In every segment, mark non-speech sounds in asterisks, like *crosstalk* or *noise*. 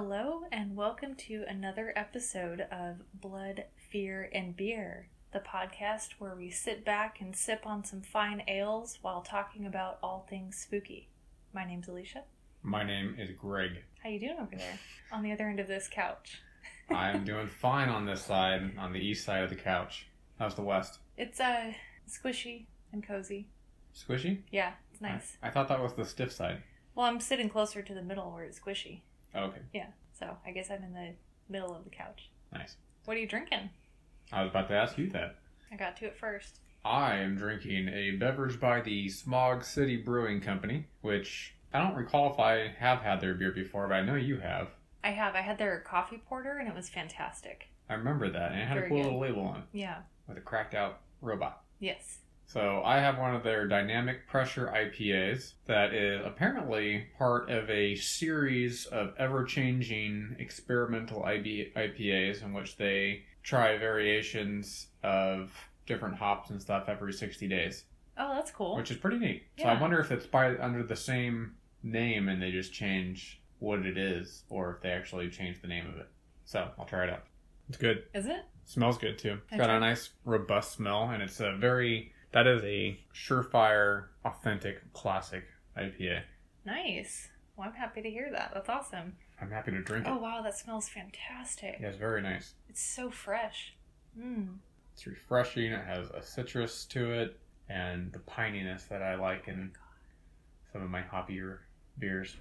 Hello, and welcome to another episode of Blood, Fear, and Beer, the podcast where we sit back and sip on some fine ales while talking about all things spooky. My name's Alicia. My name is Greg. How you doing over there on the other end of this couch? I'm doing fine on this side, on the east side of the couch. How's the west? It's uh squishy and cozy. Squishy? Yeah, it's nice. I, I thought that was the stiff side. Well, I'm sitting closer to the middle where it's squishy. Oh, okay, Yeah, so I guess I'm in the middle of the couch. nice. What are you drinking? I was about to ask you that. I got to it first. I am drinking a beverage by the Smog City Brewing Company, which I don't recall if I have had their beer before, but I know you have. I have. I had their coffee porter and it was fantastic. I remember that, and it had Very a cool good. little label on it Yeah. with a cracked out robot. Yes. So I have one of their dynamic pressure IPAs that is apparently part of a series of ever-changing experimental IB IPAs in which they try variations of different hops and stuff every 60 days, Oh, that's cool. which is pretty neat. So I wonder if it's by under the same name and they just change what it is or if they actually change the name of it. So I'll try it out. It's good. Is it? Smells good too. It's I got a nice robust smell, and it's a very that is a surefire, authentic, classic IPA. Nice. Well, I'm happy to hear that. That's awesome. I'm happy to drink it. Oh, wow, that smells fantastic. Yeah, it's very nice. It's so fresh. Mmm. It's refreshing. It has a citrus to it, and the pininess that I like in oh some of my hoppier beers.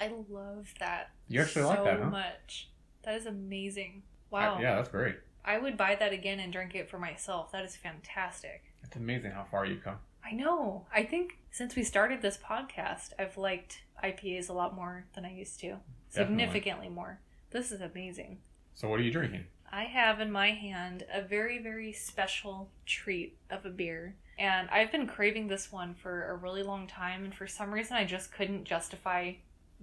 I love that. You actually so like that, huh? much. That is amazing. I- Wow. yeah, that's great. I would buy that again and drink it for myself. That is fantastic. It's amazing how far you've come. I know. I think since we started this podcast, I've liked IPAs a lot more than I used to. Definitely. Significantly more. This is amazing. So, what are you drinking? I have in my hand a very, very special treat of a beer. And I've been craving this one for a really long time. And for some reason, I just couldn't justify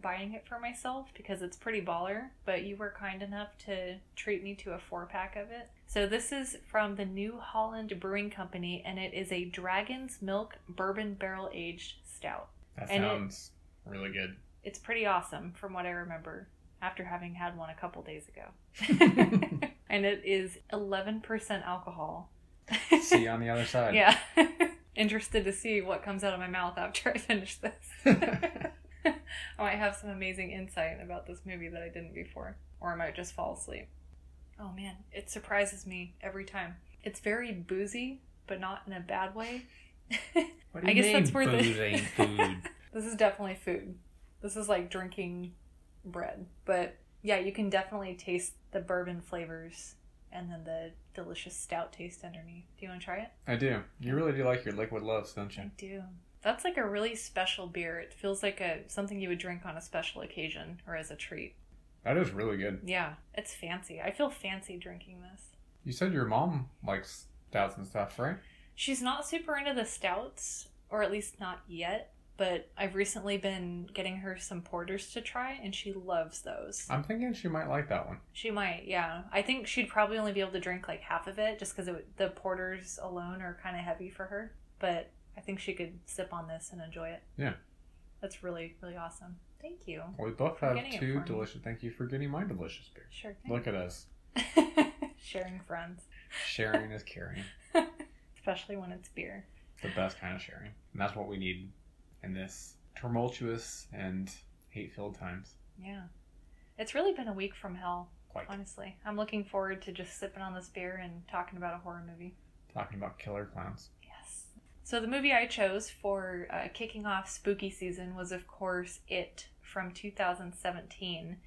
buying it for myself because it's pretty baller. But you were kind enough to treat me to a four pack of it. So this is from the New Holland Brewing Company. And it is a Dragon's Milk Bourbon Barrel Aged Stout. That And it- sounds really good. It's pretty awesome from what I remember after having had one a couple days ago. *laughs* and it is 11% alcohol. See you on the other side. *laughs* yeah. *laughs* Interested to see what comes out of my mouth after I finish this. *laughs* I might have some amazing insight about this movie that I didn't before, or I might just fall asleep. Oh man, it surprises me every time. It's very boozy, but not in a bad way. *laughs* What I guess that's where the *laughs* food? this is definitely food. This is like drinking bread. But yeah, you can definitely taste the bourbon flavors and then the delicious stout taste underneath. Do you want to try it? I do. You really do like your liquid loves, don't you? I do. That's like a really special beer. It feels like a something you would drink on a special occasion or as a treat. That is really good. Yeah, it's fancy. I feel fancy drinking this. You said your mom likes stouts and stuff, right? She's not super into the stouts, or at least not yet. But I've recently been getting her some porters to try, and she loves those. I'm thinking she might like that one. She might, yeah. I think she'd probably only be able to drink like half of it just because the porters alone are kind of heavy for her. But I think she could sip on this and enjoy it. Yeah. That's really, really awesome. Thank you. We both have two delicious. Thank you for getting my delicious beer. Sure Look at us. *laughs* Sharing friends, Sharing is *laughs* caring. especially when it's beer. It's the best kind of sharing. And that's what we need in this tumultuous and hate filled times. Yeah. It's really been a week from hell, Quite. honestly. I'm looking forward to just sipping on this beer and talking about a horror movie. Talking about killer clowns. So the movie I chose for uh, kicking off spooky season was, of course, It from 2017.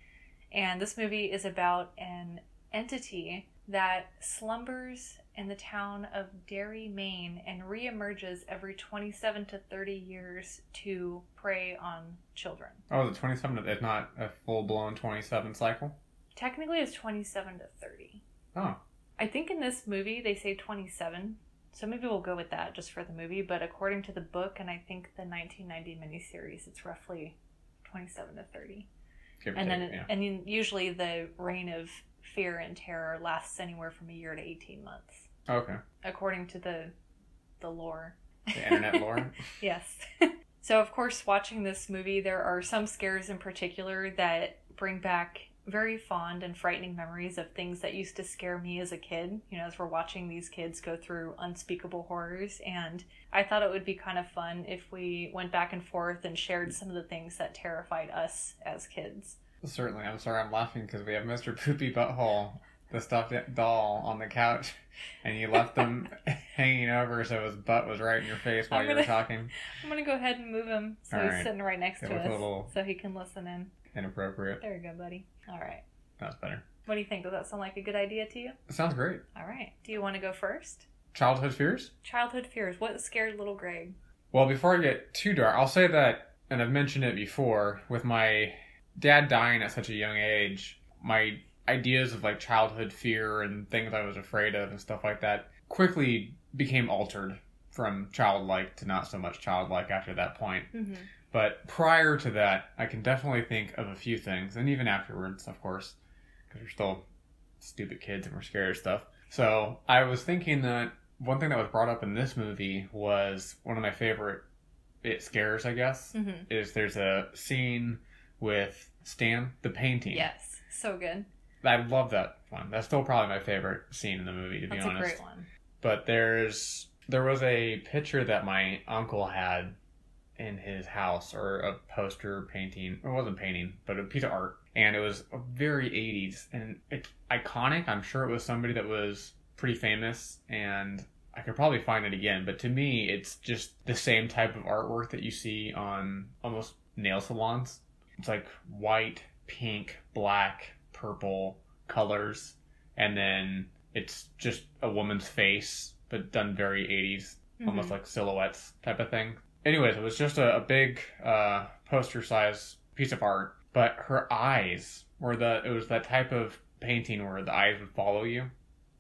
And this movie is about an entity that slumbers in the town of Derry, Maine, and reemerges every 27 to 30 years to prey on children. Oh, the 27. It's not a full blown 27 cycle? Technically, it's 27 to 30. Oh, I think in this movie they say 27, so maybe we'll go with that just for the movie. But according to the book and I think the 1990 miniseries, it's roughly 27 to 30. give And take, then, yeah. and then usually the reign of fear and terror lasts anywhere from a year to 18 months, Okay. according to the the lore. The internet lore. *laughs* Yes. *laughs* so, of course, watching this movie, there are some scares in particular that bring back very fond and frightening memories of things that used to scare me as a kid, you know, as we're watching these kids go through unspeakable horrors. And I thought it would be kind of fun if we went back and forth and shared some of the things that terrified us as kids. Certainly. I'm sorry I'm laughing because we have Mr. Poopy Butthole, the stuffed doll, on the couch, and you left him *laughs* hanging over so his butt was right in your face while I'm you were talking. I'm gonna go ahead and move him so All he's right. sitting right next That to us little- so he can listen in. Inappropriate. There you go, buddy. All right. That's better. What do you think? Does that sound like a good idea to you? It sounds great. All right. Do you want to go first? Childhood fears? Childhood fears. What scared little Greg? Well, before I get too dark, I'll say that, and I've mentioned it before, with my dad dying at such a young age, my ideas of like childhood fear and things I was afraid of and stuff like that quickly became altered from childlike to not so much childlike after that point. Mm-hmm. But prior to that, I can definitely think of a few things, and even afterwards, of course, because we're still stupid kids and we're scared of stuff. So I was thinking that one thing that was brought up in this movie was one of my favorite it scares, I guess, Mm-hmm. is there's a scene with Stan, the painting. Yes. So good. I love that one. That's still probably my favorite scene in the movie, to That's be a honest great one. but there's there was a picture that my uncle had in his house or a poster painting. It wasn't painting but a piece of art. And it was very 80s and it's iconic. I'm sure it was somebody that was pretty famous and i could probably find it again. But to me it's just the same type of artwork that you see on almost nail salons. It's like white pink black purple colors. And then it's just a woman's face but done very 80s almost Mhm. like silhouettes type of thing anyways it was just a, a big uh, poster size piece of art but her eyes were the it was that type of painting where the eyes would follow you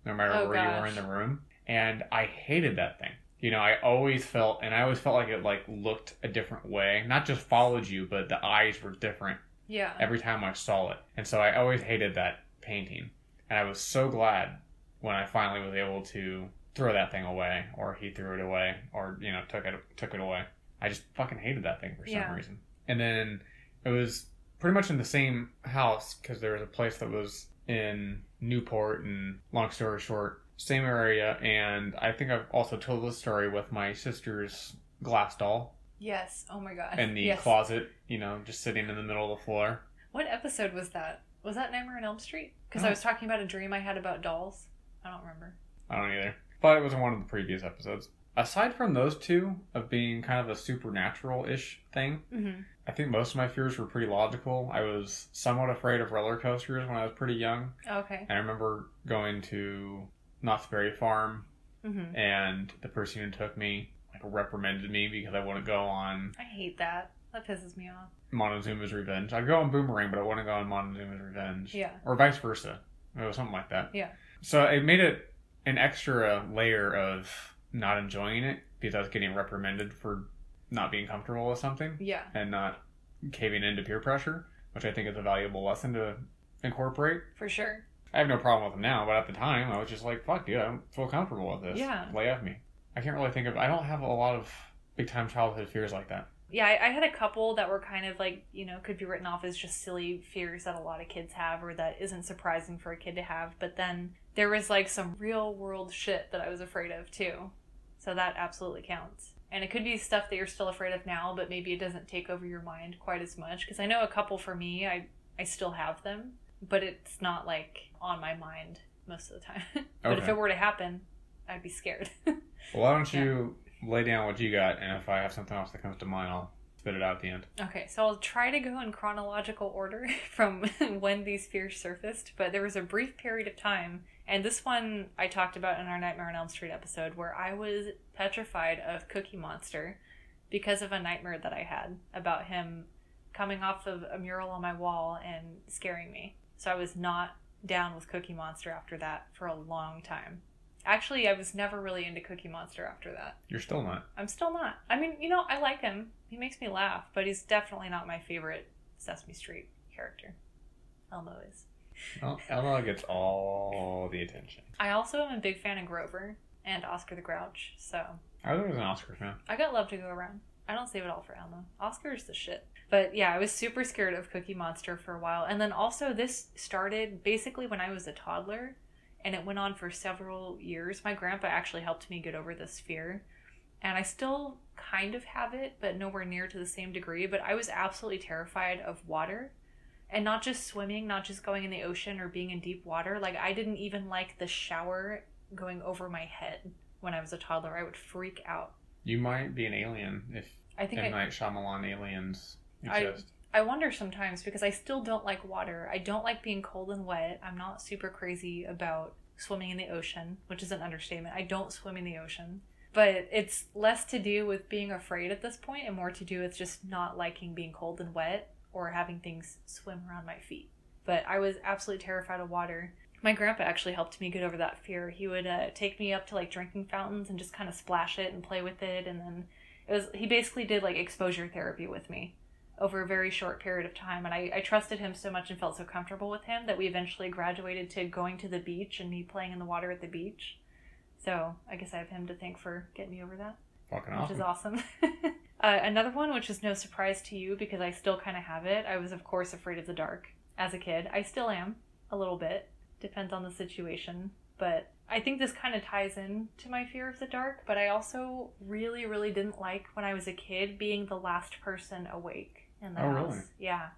no matter Oh, where you were in the room and i hated that thing you know i always felt and i always felt like it like looked a different way not just followed you but the eyes were different Yeah. every time I saw it. And so I always hated that painting. And I was so glad when I finally was able to throw that thing away or he threw it away or you know took it took it away. I just fucking hated that thing for some Yeah. reason. And then it was pretty much in the same house cuz there was a place that was in Newport and long story short same area and I think I've also told this story with my sister's glass doll yes. Oh my god. in the yes. closet, you know, just sitting in the middle of the floor. What episode was that? Was that Nightmare on Elm Street? Because Oh. I uh-huh. was talking about a dream I had about dolls. I don't remember. I don't either. But it was in one of the previous episodes. Aside from those two of being kind of a supernatural ish thing, Mm-hmm. I think most of my fears were pretty logical. I was somewhat afraid of roller coasters when I was pretty young. Okay. I remember going to Knott's Berry Farm Mm-hmm. and the person who took me like reprimanded me because I wouldn't go on I hate that. That pisses me off. Montezuma's Revenge. I'd go on Boomerang, but I wouldn't go on Montezuma's Revenge. Yeah. Or vice versa. It was something like that. Yeah. So it made it an extra layer of not enjoying it because I was getting reprimanded for not being comfortable with something Yeah. and not caving into peer pressure, which I think is a valuable lesson to incorporate. For sure. I have no problem with them now, but at the time I was just like, fuck, dude, I don't feel comfortable with this. Yeah. Lay off me. I can't really think of, I don't have a lot of big time childhood fears like that. Yeah, I, I had a couple that were kind of like, you know, could be written off as just silly fears that a lot of kids have or that isn't surprising for a kid to have. But then there was like some real world shit that I was afraid of too. So that absolutely counts. And it could be stuff that you're still afraid of now, but maybe it doesn't take over your mind quite as much. Because I know a couple for me, I, I still have them, but it's not like on my mind most of the time. *laughs* but if it were to happen, I'd be scared. *laughs* Well, why don't you lay down what you got, and if I have something else that comes to mind, I'll spit it out at the end. Okay, so I'll try to go in chronological order *laughs* from when these fears surfaced, but there was a brief period of time, and this one I talked about in our Nightmare on Elm Street episode, where I was petrified of Cookie Monster because of a nightmare that I had about him coming off of a mural on my wall and scaring me. So I was not down with Cookie Monster after that for a long time. Actually, I was never really into Cookie Monster after that. You're still not. I'm still not. I mean, you know, I like him. He makes me laugh, but he's definitely not my favorite Sesame Street character. Elmo is. Well, Ella gets all the attention. I also am a big fan of Grover and Oscar the Grouch, so I was an Oscar fan. I got love to go around. I don't save it all for Elmo. Oscar's the shit. But yeah, I was super scared of Cookie Monster for a while. And then also, this started basically when I was a toddler, and it went on for several years. My grandpa actually helped me get over this fear. And I still kind of have it, but nowhere near to the same degree. But I was absolutely terrified of water. And not just swimming, not just going in the ocean or being in deep water. Like, I didn't even like the shower going over my head when I was a toddler. I would freak out. You might be an alien if I think M. I, Night Shyamalan aliens I- exist. I wonder sometimes because I still don't like water. I don't like being cold and wet. I'm not super crazy about swimming in the ocean, which is an understatement. I don't swim in the ocean. But it's less to do with being afraid at this point and more to do with just not liking being cold and wet or having things swim around my feet. But I was absolutely terrified of water. My grandpa actually helped me get over that fear. He would uh, take me up to like drinking fountains and just kind of splash it and play with it. And then it was, he basically did like exposure therapy with me over a very short period of time. And I, I trusted him so much and felt so comfortable with him that we eventually graduated to going to the beach and me playing in the water at the beach. So I guess I have him to thank for getting me over that, Fucking which is awesome. *laughs* uh, another one, which is no surprise to you because I still kind of have it. I was, of course, afraid of the dark as a kid. I still am a little bit, depends on the situation. But I think this kind of ties in to my fear of the dark. But I also really, really didn't like when I was a kid being the last person awake in the Oh, house. really? Yeah.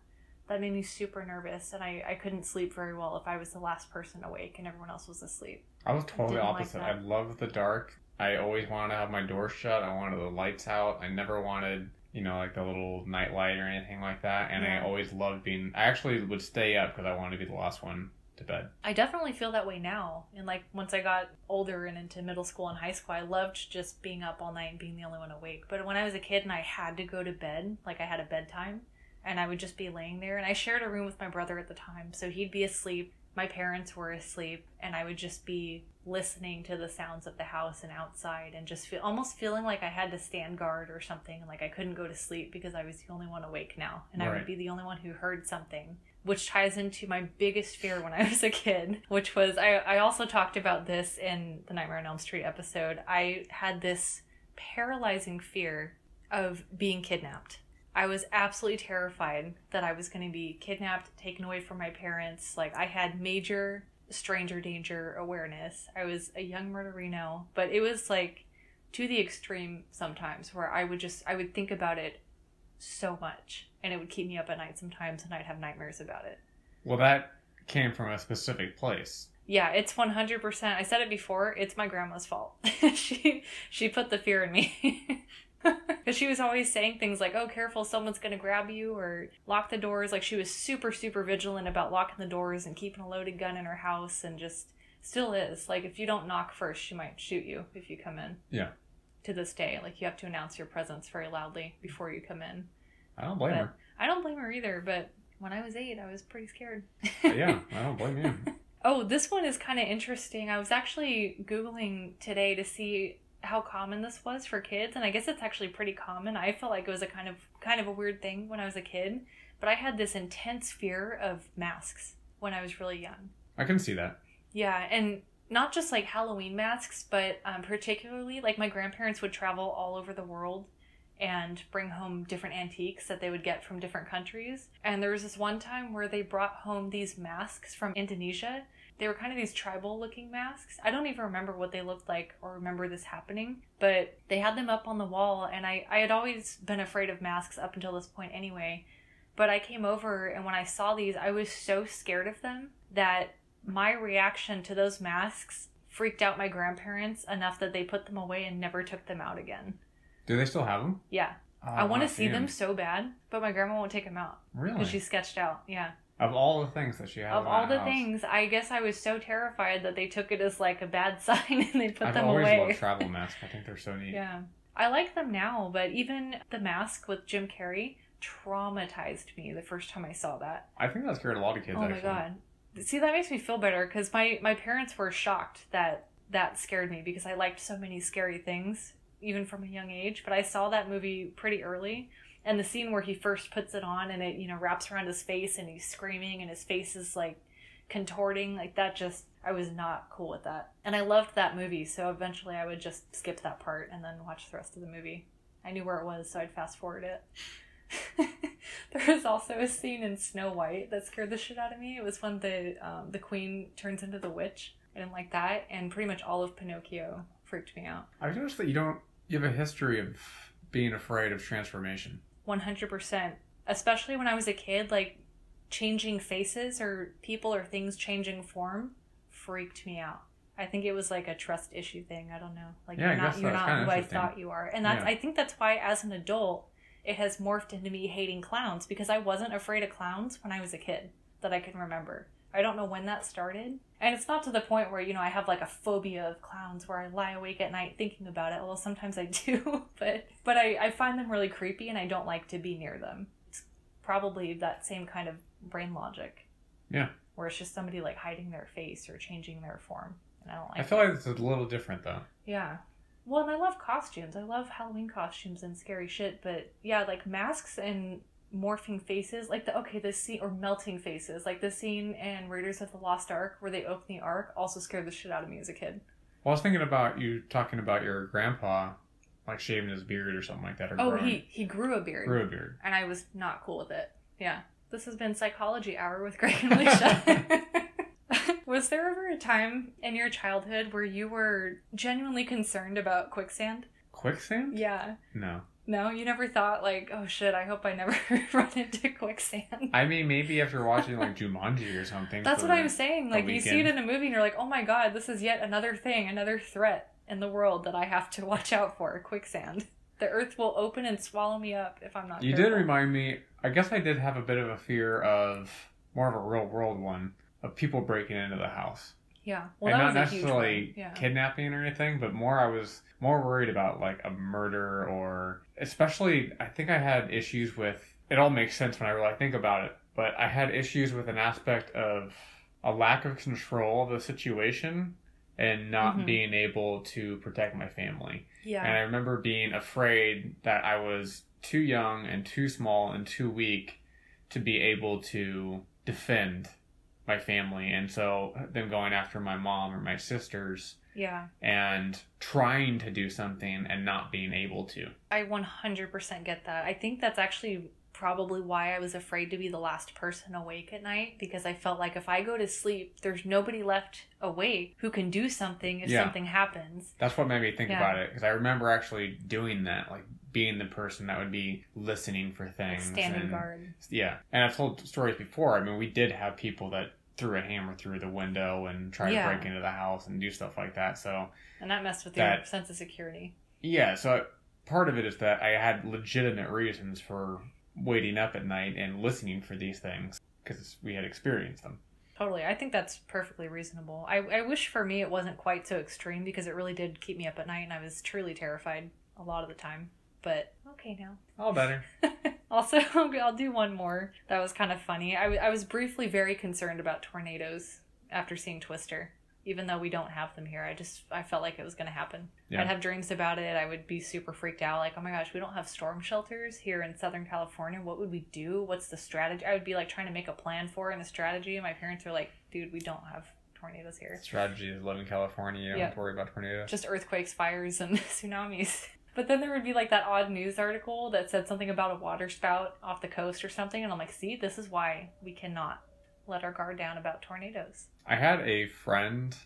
That made me super nervous, and I, I couldn't sleep very well if I was the last person awake and everyone else was asleep. I was totally Didn't like opposite. that. I loved the dark. I always wanted to have my door shut. I wanted the lights out. I never wanted, you know, like the little night light or anything like that. And Yeah. I always loved being. I actually would stay up because I wanted to be the last one to bed. I definitely feel that way now. And like once I got older and into middle school and high school, I loved just being up all night and being the only one awake. But when I was a kid and I had to go to bed, like I had a bedtime, and I would just be laying there, and I shared a room with my brother at the time, so he'd be asleep. My parents were asleep, and I would just be listening to the sounds of the house and outside, and just feel almost feeling like I had to stand guard or something, and like I couldn't go to sleep because I was the only one awake now, and I would be the only one who heard something which ties into my biggest fear when I was a kid, which was I, I also talked about this in the Nightmare on Elm Street episode. I had this paralyzing fear of being kidnapped. I was absolutely terrified that I was going to be kidnapped, taken away from my parents. Like, I had major stranger danger awareness. I was a young murderino, but it was like to the extreme sometimes where I would just, I would think about it so much and it would keep me up at night sometimes and I'd have nightmares about it. Well, that came from a specific place. Yeah, it's 100%. I said it before, it's my grandma's fault. *laughs* she she put the fear in me. *laughs* *laughs* Cuz she was always saying things like, "Oh, careful, someone's going to grab you," or lock the doors. Like she was super super vigilant about locking the doors and keeping a loaded gun in her house and just still is. Like if you don't knock first, she might shoot you if you come in. Yeah. To this day, like you have to announce your presence very loudly before you come in. I don't blame her. I don't blame her either, but when I was 8, I was pretty scared. Yeah, I *laughs* don't blame you. Oh, this one is kind of interesting. I was actually Googling today to see how common this was for kids, and I guess it's actually pretty common. I felt like it was a kind of kind of a weird thing when I was a kid, but I had this intense fear of masks when I was really young. I can see that. Yeah, and not just like Halloween masks, but um, particularly like my grandparents would travel all over the world and bring home different antiques that they would get from different countries. And there was this one time where they brought home these masks from Indonesia. They were kind of these tribal looking masks. I don't even remember what they looked like or remember this happening, but they had them up on the wall. And I, I had always been afraid of masks up until this point anyway. But I came over and when I saw these, I was so scared of them that my reaction to those masks freaked out my grandparents enough that they put them away and never took them out again. Do they still have them? Yeah. Oh, I want to see them so bad, but my grandma won't take them out Really? because she's sketched out. Yeah. Of all the things that she had, of all the house, things, I guess I was so terrified that they took it as like a bad *laughs* sign and they put I've them away. I've always loved travel masks. I think they're so neat. Yeah. I like them now, but even the mask with Jim Carrey traumatized me the first time I saw that. I think that scared a lot of kids. oh actually. my god. See, that makes me feel better because my, my parents were shocked that that scared me because I liked so many scary things, even from a young age. But I saw that movie pretty early. And the scene where he first puts it on and it, you know, wraps around his face and he's screaming and his face is like contorting, like that just, I was not cool with that. And I loved that movie. So eventually I would just skip that part and then watch the rest of the movie. I knew where it was, so I'd fast forward it. *laughs* there was also a scene in Snow White that scared the shit out of me. It was when the um, the queen turns into the witch. I didn't like that, and pretty much all of Pinocchio freaked me out. I've noticed that you don't. You have a history of being afraid of transformation. One hundred percent. Especially when I was a kid, like changing faces or people or things changing form freaked me out. I think it was like a trust issue thing. I don't know. Like Yeah, you're not you're not who I thought you are. And that's Yeah. I think that's why as an adult it has morphed into me hating clowns because I wasn't afraid of clowns when I was a kid that I can remember. I don't know when that started. And it's not to the point where, you know, I have like a phobia of clowns where I lie awake at night thinking about it. Well, sometimes I *laughs* do, but but I, I find them really creepy and I don't like to be near them. It's probably that same kind of brain logic. Yeah. Where it's just somebody like hiding their face or changing their form. And I don't like I feel like it's a little different though. Yeah. Well, and I love costumes. I love Halloween costumes and scary shit, but yeah, like masks and morphing faces, like the okay, this scene or melting faces, like the scene in Raiders of the Lost Ark where they open the Ark, also scared the shit out of me as a kid. Well, I was thinking about you talking about your grandpa, like shaving his beard or something like that. Or Oh, growing- he he grew a beard, grew a beard. and I was not cool with it. Yeah, this has been psychology hour with Greg and Alicia. *laughs* *laughs* was there ever a time in your childhood where you were genuinely concerned about quicksand? Quicksand? Yeah. No. No, you never thought like, oh shit, I hope I never *laughs* run into quicksand. I mean, maybe after watching like Jumanji or something. That's what I'm the- saying. Like you see it in a movie and you're like, oh my god, this is yet another thing, another threat in the world that I have to *laughs* watch out for. Quicksand. The earth will open and swallow me up if I'm not. You did remind me. I guess I did have a bit of a fear of more of a real world one of people breaking into the house. Yeah. Well, and not was a huge necessarily. Yeah. kidnapping or anything, but more I was more worried about like a murder or especially I think I had issues with it all makes sense when I really think about it, but I had issues with an aspect of a lack of control of the situation and not Mhm. being able to protect my family. Yeah. And I remember being afraid that I was too young and too small and too weak to be able to defend my family. And so them going after my mom or my sisters yeah. and trying to do something and not being able to. I 100% get that. I think that's actually probably why I was afraid to be the last person awake at night because I felt like if I go to sleep, there's nobody left awake who can do something if Yeah. something happens. That's what made me think Yeah. about it because I remember actually doing that, like being the person that would be listening for things. standing and, guard. Yeah. And I've told stories before. I mean, we did have people that threw a hammer through the window and tried Yeah. to break into the house and do stuff like that. So, And that messed with your sense of security. yeah, so part of it is that I had legitimate reasons for waiting up at night and listening for these things because we had experienced them. Totally. I think that's perfectly reasonable. I, I wish for me it wasn't quite so extreme because it really did keep me up at night and I was truly terrified a lot of the time. But okay now. All better. *laughs* also, I'll *laughs* I'll do one more that was kind of funny. I, w- I was briefly very concerned about tornadoes after seeing Twister. Even though we don't have them here, I just I felt like it was going to happen. Yeah. I'd have dreams about it. I would be super freaked out, like, oh my gosh, we don't have storm shelters here in Southern California. What would we do? What's the strategy? I would be like trying to make a plan for it and a strategy. And my parents were like, dude, we don't have tornadoes here. Strategy is live in California. You don't Yeah. have to worry about tornadoes. Just earthquakes, fires, and *laughs* tsunamis. But then there would be like that odd news article that said something about a water spout off the coast or something. And I'm like, see, this is why we cannot let our guard down about tornadoes. I had a friend,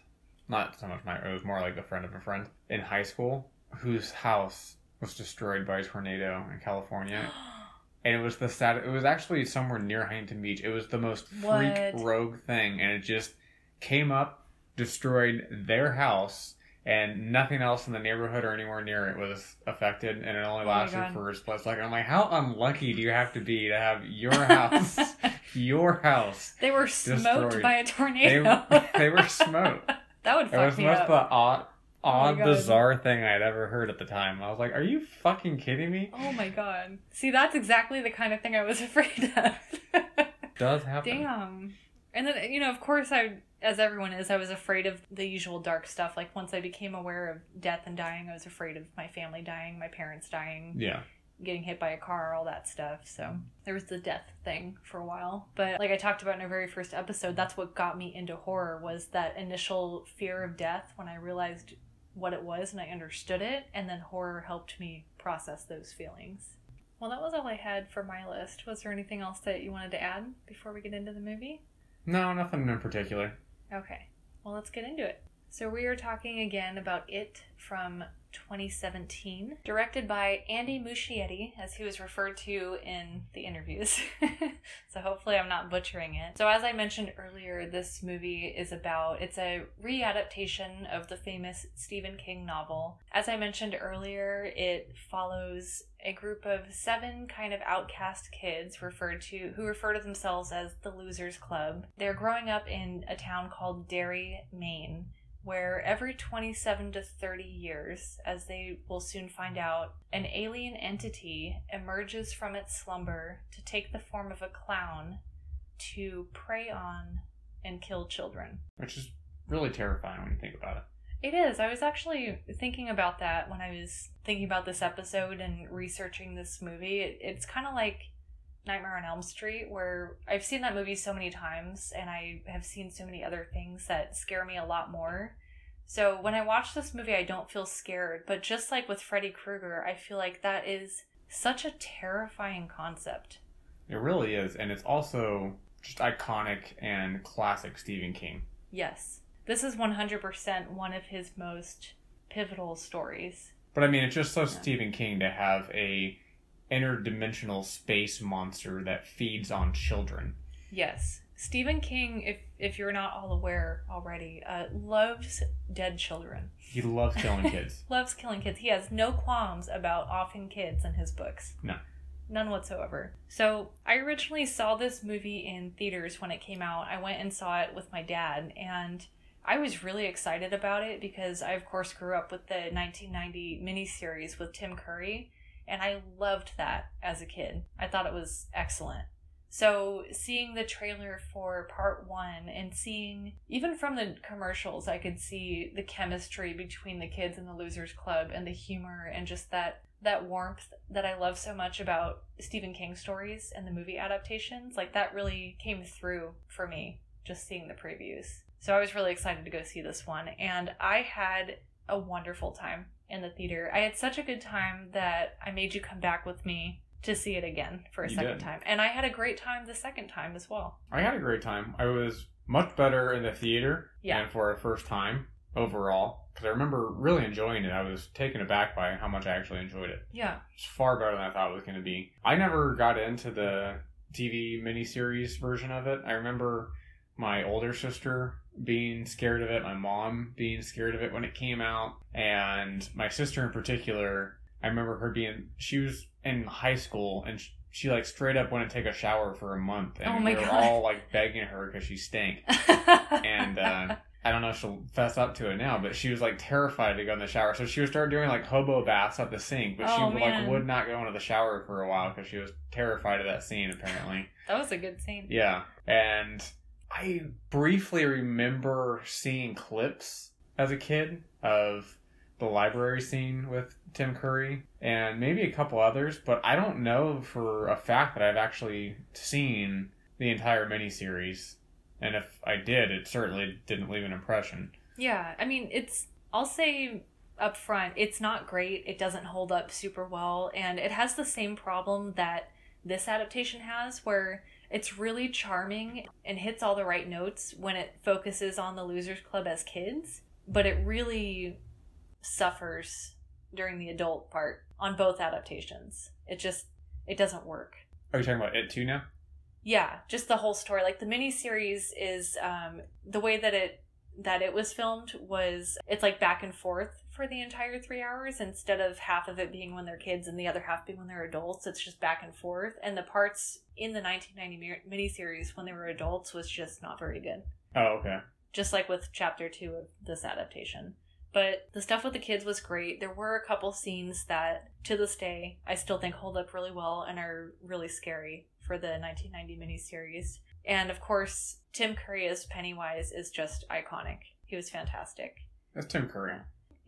not so much my, it was more like a friend of a friend in high school whose house was destroyed by a tornado in California. *gasps* And it was the sad, it was actually somewhere near Huntington Beach. It was the most freak What? rogue thing. And it just came up, destroyed their house, and nothing else in the neighborhood or anywhere near it was affected. And it only Oh lasted God. for a split second. I'm like, how unlucky do you have to be to have your *laughs* house, your house? they were smoked Destroyed. by a tornado. they were smoked. *laughs* that would It fuck was the me most up. the odd, Oh odd, God. bizarre thing I'd ever heard at the time. I was like, "Are you fucking kidding me?" Oh my god. See, that's exactly the kind of thing I was *laughs* afraid of. Does happen. Damn. And then, you know, of course, I, as everyone is, I was afraid of the usual dark stuff. Like, once I became aware of death and dying, I was afraid of my family dying, my parents dying, Yeah, getting hit by a car, all that stuff. So there was the death thing for a while. But like I talked about in our very first episode, that's what got me into horror was that initial fear of death when I realized what it was and I understood it, and then horror helped me process those feelings. Well, that was all I had for my list. Was there anything else that you wanted to add before we get into the movie? No, nothing in particular. Okay, well, let's get into it. So, we are talking again about It from 2017, directed by Andy Muschietti, as he was referred to in the interviews. *laughs* so, hopefully, I'm not butchering it. So, as I mentioned earlier, this movie is about it's a readaptation of the famous Stephen King novel. As I mentioned earlier, it follows a group of seven kind of outcast kids referred to who refer to themselves as the Losers Club. They're growing up in a town called Derry, Maine where every 27 to 30 years, as they will soon find out, an alien entity emerges from its slumber to take the form of a clown to prey on and kill children. Which is really terrifying when you think about it. It is. I was actually thinking about that when I was thinking about this episode and researching this movie. It, it's kind of like Nightmare on Elm Street, where I've seen that movie so many times and I have seen so many other things that scare me a lot more. So when I watch this movie, I don't feel scared. But just like with Freddy Krueger, I feel like that is such a terrifying concept. It really is. And it's also just iconic and classic Stephen King. Yes. This is 100% one of his most pivotal stories. But I mean, it's just so yeah. Stephen King to have a interdimensional space monster that feeds on children. Yes. Stephen King, if if you're not all aware already, uh, loves dead children. He loves killing *laughs* kids. loves killing kids. He has no qualms about offing kids in his books. No. None whatsoever. So I originally saw this movie in theaters when it came out. I went and saw it with my dad, and I was really excited about it because I, of course, grew up with the 1990 miniseries with Tim Curry and I loved that as a kid. I thought it was excellent. So, seeing the trailer for part one and seeing, even from the commercials, I could see the chemistry between the kids in the Losers Club and the humor and just that that warmth that I love so much about Stephen King stories and the movie adaptations. Like that really came through for me just seeing the previews. So I was really excited to go see this one and I had a wonderful time in the theater. I had such a good time that I made you come back with me to see it again for a you second did. time. And I had a great time the second time as well. I had a great time. I was much better in the theater yeah. and for a first time overall because I remember really enjoying it. I was taken aback by how much I actually enjoyed it. Yeah. It's far better than I thought it was going to be. I never got into the TV miniseries version of it. I remember my older sister being scared of it, my mom being scared of it when it came out, and my sister in particular. I remember her being she was in high school and she, she like straight up wouldn't take a shower for a month, and oh we were God. all like begging her because she stank. *laughs* and uh, I don't know if she'll fess up to it now, but she was like terrified to go in the shower, so she would start doing like hobo baths at the sink, but oh, she man. like would not go into the shower for a while because she was terrified of that scene. Apparently, that was a good scene. Yeah, and I briefly remember seeing clips as a kid of the library scene with Tim Curry and maybe a couple others, but I don't know for a fact that I've actually seen the entire miniseries. And if I did, it certainly didn't leave an impression. Yeah, I mean, it's, I'll say up front, it's not great. It doesn't hold up super well. And it has the same problem that this adaptation has, where it's really charming and hits all the right notes when it focuses on the Losers Club as kids, but it really suffers during the adult part on both adaptations. It just it doesn't work. Are you talking about it too now? Yeah, just the whole story. Like the miniseries is um, the way that it that it was filmed was it's like back and forth for the entire three hours instead of half of it being when they're kids and the other half being when they're adults. It's just back and forth. And the parts in the 1990 miniseries when they were adults was just not very good. Oh, okay. Just like with chapter two of this adaptation. But the stuff with the kids was great. There were a couple scenes that, to this day, I still think hold up really well and are really scary for the 1990 miniseries. And of course, Tim Curry as Pennywise is just iconic. He was fantastic. That's Tim Curry.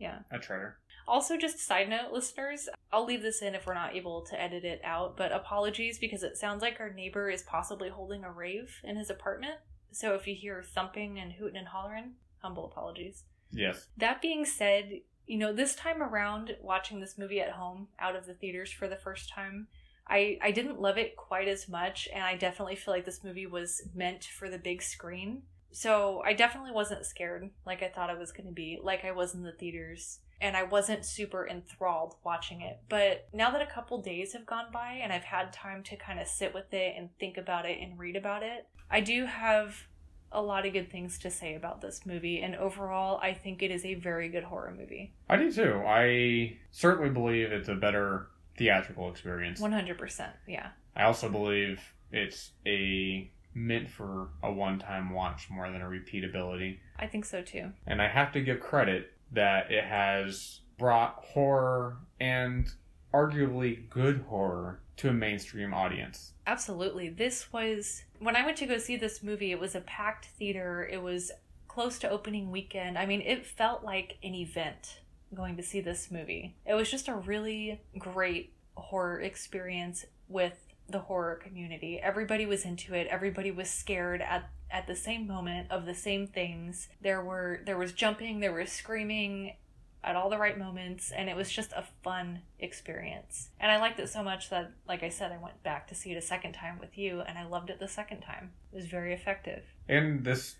Yeah. A treasure. Also, just side note, listeners, I'll leave this in if we're not able to edit it out, but apologies because it sounds like our neighbor is possibly holding a rave in his apartment. So if you hear thumping and hooting and hollering, humble apologies. Yes. That being said, you know, this time around, watching this movie at home out of the theaters for the first time, I, I didn't love it quite as much, and I definitely feel like this movie was meant for the big screen. So I definitely wasn't scared like I thought I was going to be, like I was in the theaters. And I wasn't super enthralled watching it. But now that a couple days have gone by and I've had time to kind of sit with it and think about it and read about it, I do have a lot of good things to say about this movie. And overall, I think it is a very good horror movie. I do too. I certainly believe it's a better theatrical experience. 100%. Yeah. I also believe it's a meant for a one-time watch more than a repeatability. I think so too. And I have to give credit that it has brought horror and arguably good horror to a mainstream audience. Absolutely. This was when I went to go see this movie, it was a packed theater. It was close to opening weekend. I mean, it felt like an event going to see this movie. It was just a really great horror experience with the horror community. Everybody was into it. Everybody was scared at at the same moment of the same things. There were there was jumping, there was screaming at all the right moments and it was just a fun experience. And I liked it so much that like I said I went back to see it a second time with you and I loved it the second time. It was very effective. And this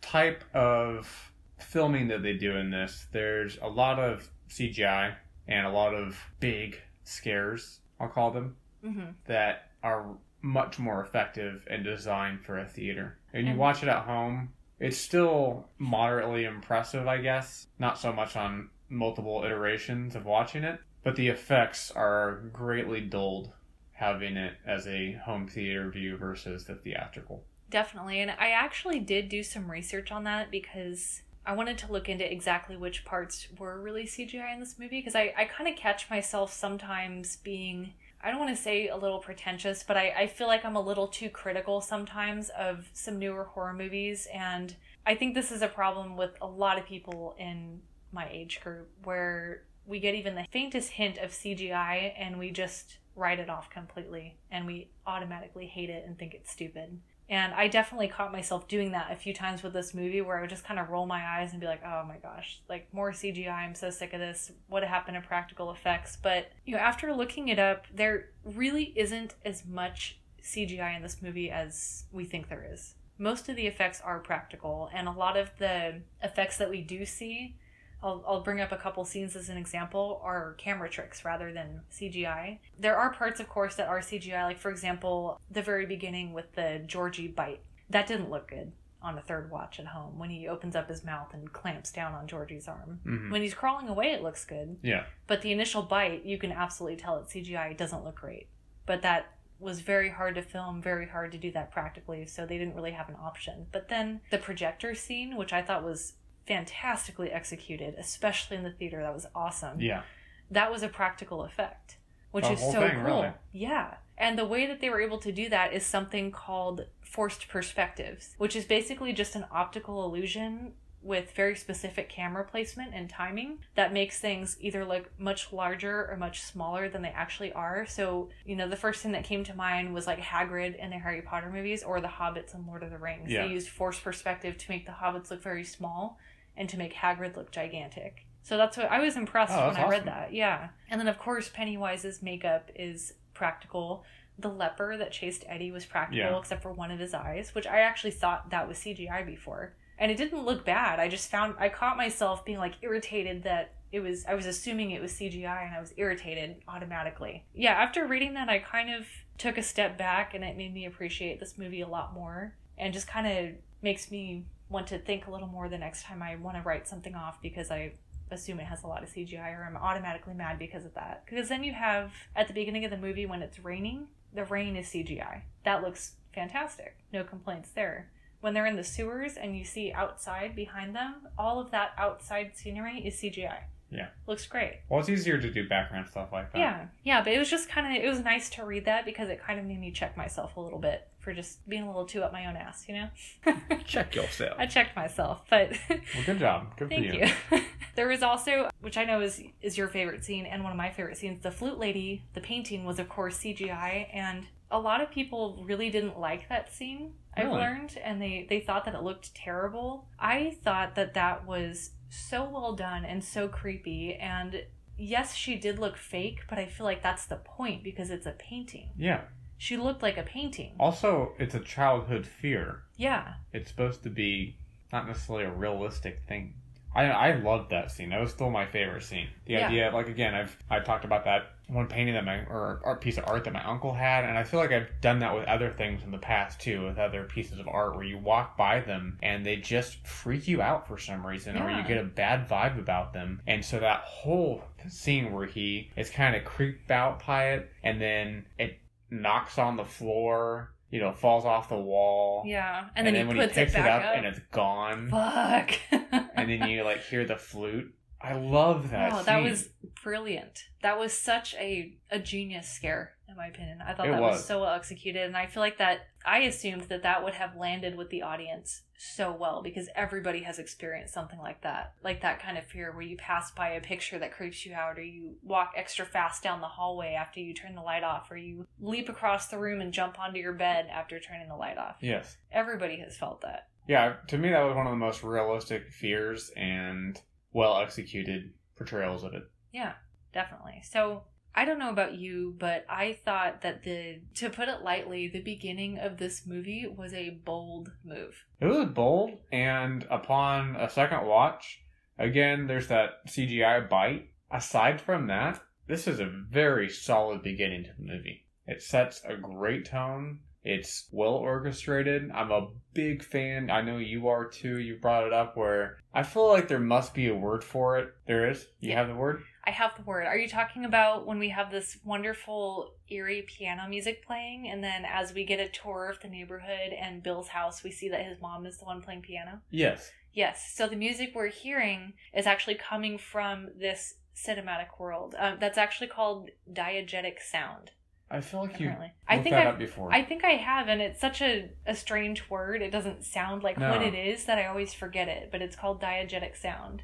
type of filming that they do in this, there's a lot of CGI and a lot of big scares, I'll call them, hmm that are much more effective and designed for a theater. And you watch it at home, it's still moderately impressive, I guess. Not so much on multiple iterations of watching it, but the effects are greatly dulled having it as a home theater view versus the theatrical. Definitely. And I actually did do some research on that because I wanted to look into exactly which parts were really CGI in this movie because I, I kind of catch myself sometimes being, I don't want to say a little pretentious, but I, I feel like I'm a little too critical sometimes of some newer horror movies. And I think this is a problem with a lot of people in my age group where we get even the faintest hint of CGI and we just write it off completely and we automatically hate it and think it's stupid. And I definitely caught myself doing that a few times with this movie where I would just kind of roll my eyes and be like, oh my gosh, like more CGI. I'm so sick of this. What happened to practical effects? But, you know, after looking it up, there really isn't as much CGI in this movie as we think there is. Most of the effects are practical, and a lot of the effects that we do see I'll, I'll bring up a couple scenes as an example are camera tricks rather than CGI. There are parts, of course, that are CGI, like, for example, the very beginning with the Georgie bite. That didn't look good on a third watch at home when he opens up his mouth and clamps down on Georgie's arm. Mhm. When he's crawling away, it looks good. Yeah. But the initial bite, you can absolutely tell it's CGI. It doesn't look great. But that was very hard to film, very hard to do that practically, so they didn't really have an option. But then the projector scene, which I thought was fantastically executed, especially in the theater, that was awesome. Yeah. That was a practical effect, which The is so thing, cool. really. Yeah. And the way that they were able to do that is something called forced perspectives, which is basically just an optical illusion with very specific camera placement and timing that makes things either look much larger or much smaller than they actually are. So, you know, the first thing that came to mind was like Hagrid in the Harry Potter movies or the Hobbits in Lord of the Rings. Yeah. They used forced perspective to make the hobbits look very small and to make Hagrid look gigantic. So that's what I was impressed Oh, when I read that. Yeah. And then of course Pennywise's makeup is practical. The leper that chased Eddie was practical Yeah. except for one of his eyes, which I actually thought that was CGI before. And it didn't look bad. I just found I caught myself being like irritated that it was I was assuming it was CGI and I was irritated automatically. Yeah, after reading that I kind of took a step back and it made me appreciate this movie a lot more and just kind of makes me want to think a little more the next time I want to write something off because I assume it has a lot of CGI or I'm automatically mad because of that. Because then you have at the beginning of the movie when it's raining, the rain is CGI. That looks fantastic. No complaints there. When they're in the sewers and you see outside behind them, all of that outside scenery is CGI. Yeah. Looks great. Well, it's easier to do background stuff like that. Yeah. Yeah, but it was just kind of it was nice to read that because it kind of made me check myself a little bit for just being a little too up my own ass, you know? *laughs* Check yourself. I checked myself, but *laughs* Well, good job. Good Thank for you. *laughs* there was also, which I know is is your favorite scene and one of my favorite scenes. The flute lady, the painting was of course CGI, and a lot of people really didn't like that scene. I've learned, and they they thought that it looked terrible. I thought that that was so well done and so creepy. And yes, she did look fake, but I feel like that's the point because it's a painting. Yeah. She looked like a painting. Also, it's a childhood fear. Yeah, It's supposed to be not necessarily a realistic thing. I I loved that scene. That was still my favorite scene. The Yeah. idea, like again, I've I talked about that one painting that my or art piece of art that my uncle had, and I feel like I've done that with other things in the past too, with other pieces of art where you walk by them and they just freak you out for some reason, or you get a bad vibe about them, and so that whole scene where he is kind of creeped out by it, and then it knocks on the floor, you know, falls off the wall. yeah. And, then, when he puts he picks it back up. and it's gone, Fuck. and then *laughs* you like hear the flute. I love that. Oh, that was brilliant. That was such a, a genius scare, in my opinion. I thought It that was. was. so well executed, and I feel like that. I assumed that that would have landed with the audience so well because everybody has experienced something like that, like that kind of fear where you pass by a picture that creeps you out, or you walk extra fast down the hallway after you turn the light off, or you leap across the room and jump onto your bed after turning the light off. yes, Everybody has felt that. yeah. To me, that was one of the most realistic fears and well executed portrayals of it. Yeah, definitely. So I don't know about you, but I thought that the, to put it lightly, the beginning of this movie was a bold move. It was bold, and upon a second watch, again, there's that CGI bite. Aside from that, this is a very solid beginning to the movie. It sets a great tone. It's well orchestrated. I'm a big fan. I know you are too. You brought it up where I feel like there must be a word for it. There is. You Yeah. have the word? I have the word. Are you talking about when we have this wonderful, eerie piano music playing, and then as we get a tour of the neighborhood and Bill's house, we see that his mom is the one playing piano? Yes. Yes. So the music we're hearing is actually coming from this cinematic world. Um, that's actually called diegetic sound. I feel like you Apparently, looked I think I've, before. I think I have, and it's such a, a strange word. It doesn't sound like what it is that I always forget it, but it's called diegetic sound.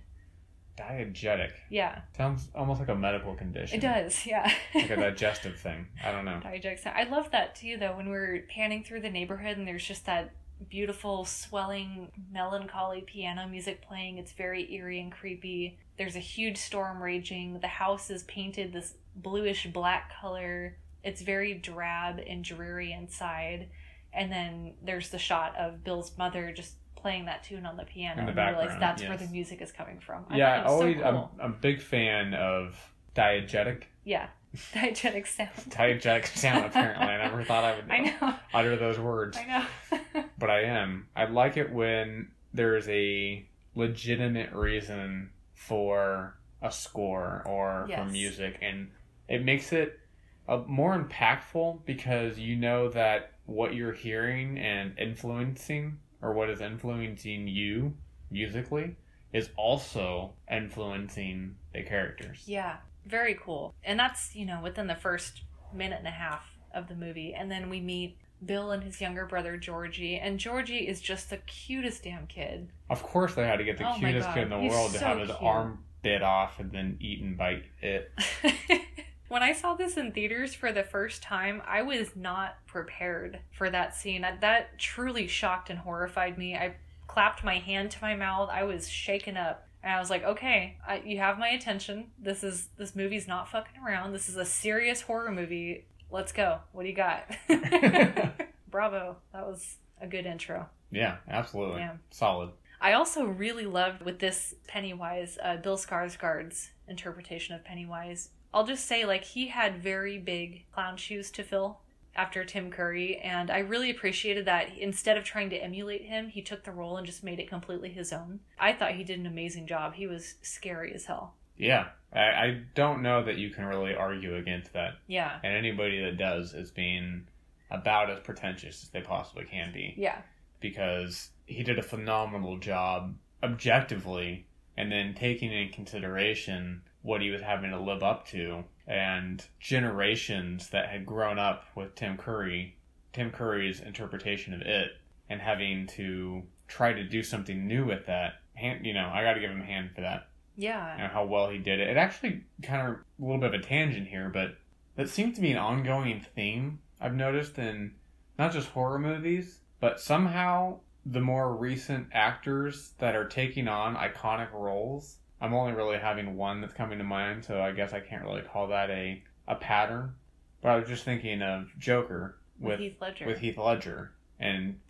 Diegetic. Yeah, Sounds almost like a medical condition. it does. Yeah. Like a *laughs* digestive thing. I don't know. diegetic sound. I love that too, though, when we're panning through the neighborhood and there's just that beautiful, swelling, melancholy piano music playing. It's very eerie and creepy. There's a huge storm raging. The house is painted this bluish black color. It's very drab and dreary inside. And then there's the shot of Bill's mother just playing that tune on the piano. In the and you realize that's where the music is coming from. I yeah, thought always. so I'm. I'm a big fan of diegetic. Yeah, *laughs* diegetic sound. *laughs* Diegetic sound. Apparently, I never thought I would *laughs* I know. utter those words, I know. but I am. I like it when there is a legitimate reason for a score or for music, and it makes it uh, more impactful because you know that what you're hearing and influencing, or what is influencing you musically, is also influencing the characters. Yeah, very cool. And that's, you know, within the first minute and a half of the movie. And then we meet Bill and his younger brother, Georgie. And Georgie is just the cutest damn kid. Of course, they had to get the Oh cutest kid in the he's world to have his cute. arm bit off and then eat and bite it. *laughs* when I saw this in theaters for the first time, I was not prepared for that scene. That- That truly shocked and horrified me. I clapped my hand to my mouth. I was shaken up. And I was like, "Okay, I, you have my attention. This is this movie's not fucking around. This is a serious horror movie. Let's go. What do you got?" *laughs* *laughs* Bravo. That was a good intro. Yeah, absolutely. Yeah. Solid. I also really loved with this Pennywise, uh, Bill Skarsgård's interpretation of Pennywise. I'll just say, like, he had very big clown shoes to fill after Tim Curry, and I really appreciated that instead of trying to emulate him, he took the role and just made it completely his own. I thought he did an amazing job. He was scary as hell. Yeah. I, I don't know that you can really argue against that. Yeah. And anybody that does is being about as pretentious as they possibly can be. Yeah. Because he did a phenomenal job objectively and then taking in consideration what he was having to live up to and generations that had grown up with Tim Curry, Tim Curry's interpretation of it, and having to try to do something new with that. Hand, you know, I got to give him a hand for that. Yeah. You know, how well he did it. It actually kind of a little bit of a tangent here, but that seems to be an ongoing theme I've noticed in not just horror movies, but somehow the more recent actors that are taking on iconic roles, I'm only really having one that's coming to mind, so I guess I can't really call that a a pattern. But I was just thinking of Joker with, with Heath Ledger. with Heath Ledger, and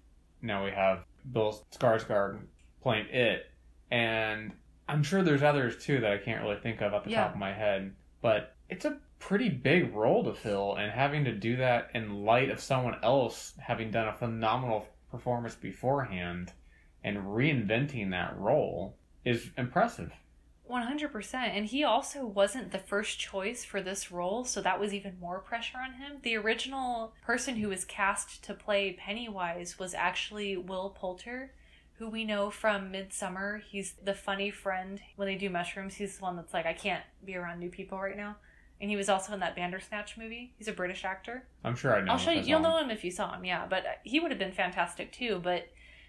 now we have Bill Skarsgård playing it, and I'm sure there's others too that I can't really think of at the Yeah. top of my head. But it's a pretty big role to fill, and having to do that in light of someone else having done a phenomenal performance beforehand and reinventing that role is impressive. 100%. And he also wasn't the first choice for this role, so that was even more pressure on him. The original person who was cast to play Pennywise was actually Will Poulter, who we know from Midsommar. He's the funny friend. When they do mushrooms, he's the one that's like, I can't be around new people right now. And he was also in that Bandersnatch movie. He's a British actor. I'm sure I know. I'll show you. You'll know him if you saw him, yeah. But he would have been fantastic too. But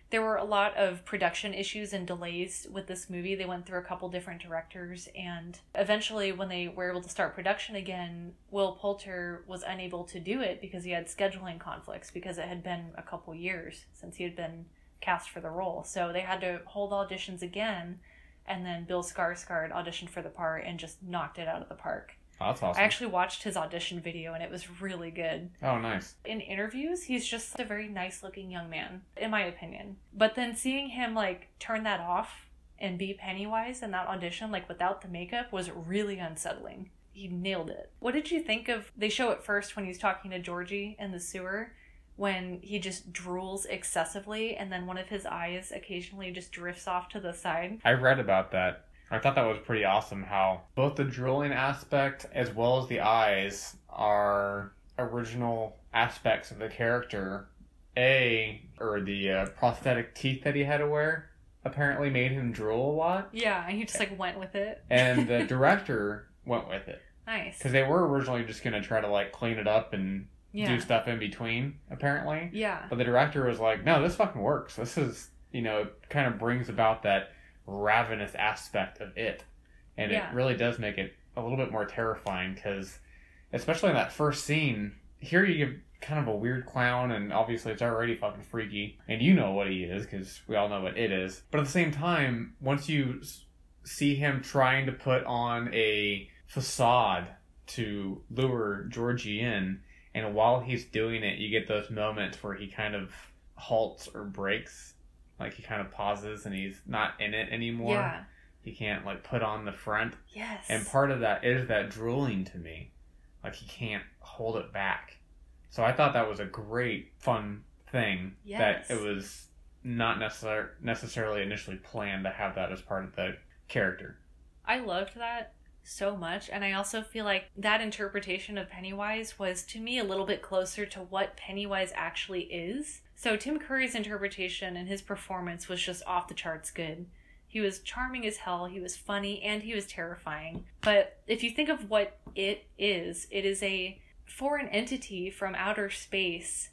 there were a lot of production issues and delays with this movie. They went through a couple different directors, and eventually, when they were able to start production again, Will Poulter was unable to do it because he had scheduling conflicts because it had been a couple years since he had been cast for the role. So they had to hold auditions again, and then Bill Skarsgård auditioned for the part and just knocked it out of the park. Oh, that's awesome. I actually watched his audition video, and it was really good oh, nice. in interviews, he's just a very nice looking young man, in my opinion. But then seeing him like turn that off and be Pennywise in that audition, like without the makeup, was really unsettling. He nailed it. What did you think of? They show it first when he's talking to Georgie in the sewer, when he just drools excessively, and then one of his eyes occasionally just drifts off to the side. I read about that. I thought that was pretty awesome how both the drooling aspect as well as the eyes are original aspects of the character. A, or the uh, prosthetic teeth that he had to wear apparently made him drool a lot, Yeah, and he just like went with it. and the *laughs* director went with it. Nice. Because they were originally just going to try to like clean it up and Yeah. do stuff in between, apparently. Yeah. But the director was like, no, this fucking works. This is, you know, it kind of brings about that ravenous aspect of it. And Yeah. it really does make it a little bit more terrifying because, especially in that first scene, here you get kind of a weird clown, and obviously it's already fucking freaky. And you know what he is because we all know what it is. But at the same time, once you see him trying to put on a facade to lure Georgie in, and while he's doing it, you get those moments where he kind of halts or breaks. Like he kind of pauses and he's not in it anymore. Yeah. He can't like put on the front. Yes. And part of that is that drooling to me. Like he can't hold it back. So I thought that was a great, fun thing. Yes. That it was not necessar- necessarily initially planned to have that as part of the character. I loved that so much and I also feel like that interpretation of Pennywise was to me a little bit closer to what Pennywise actually is. So Tim Curry's interpretation and his performance was just off the charts good. He was charming as hell, he was funny and he was terrifying. But if you think of what it is, it is a foreign entity from outer space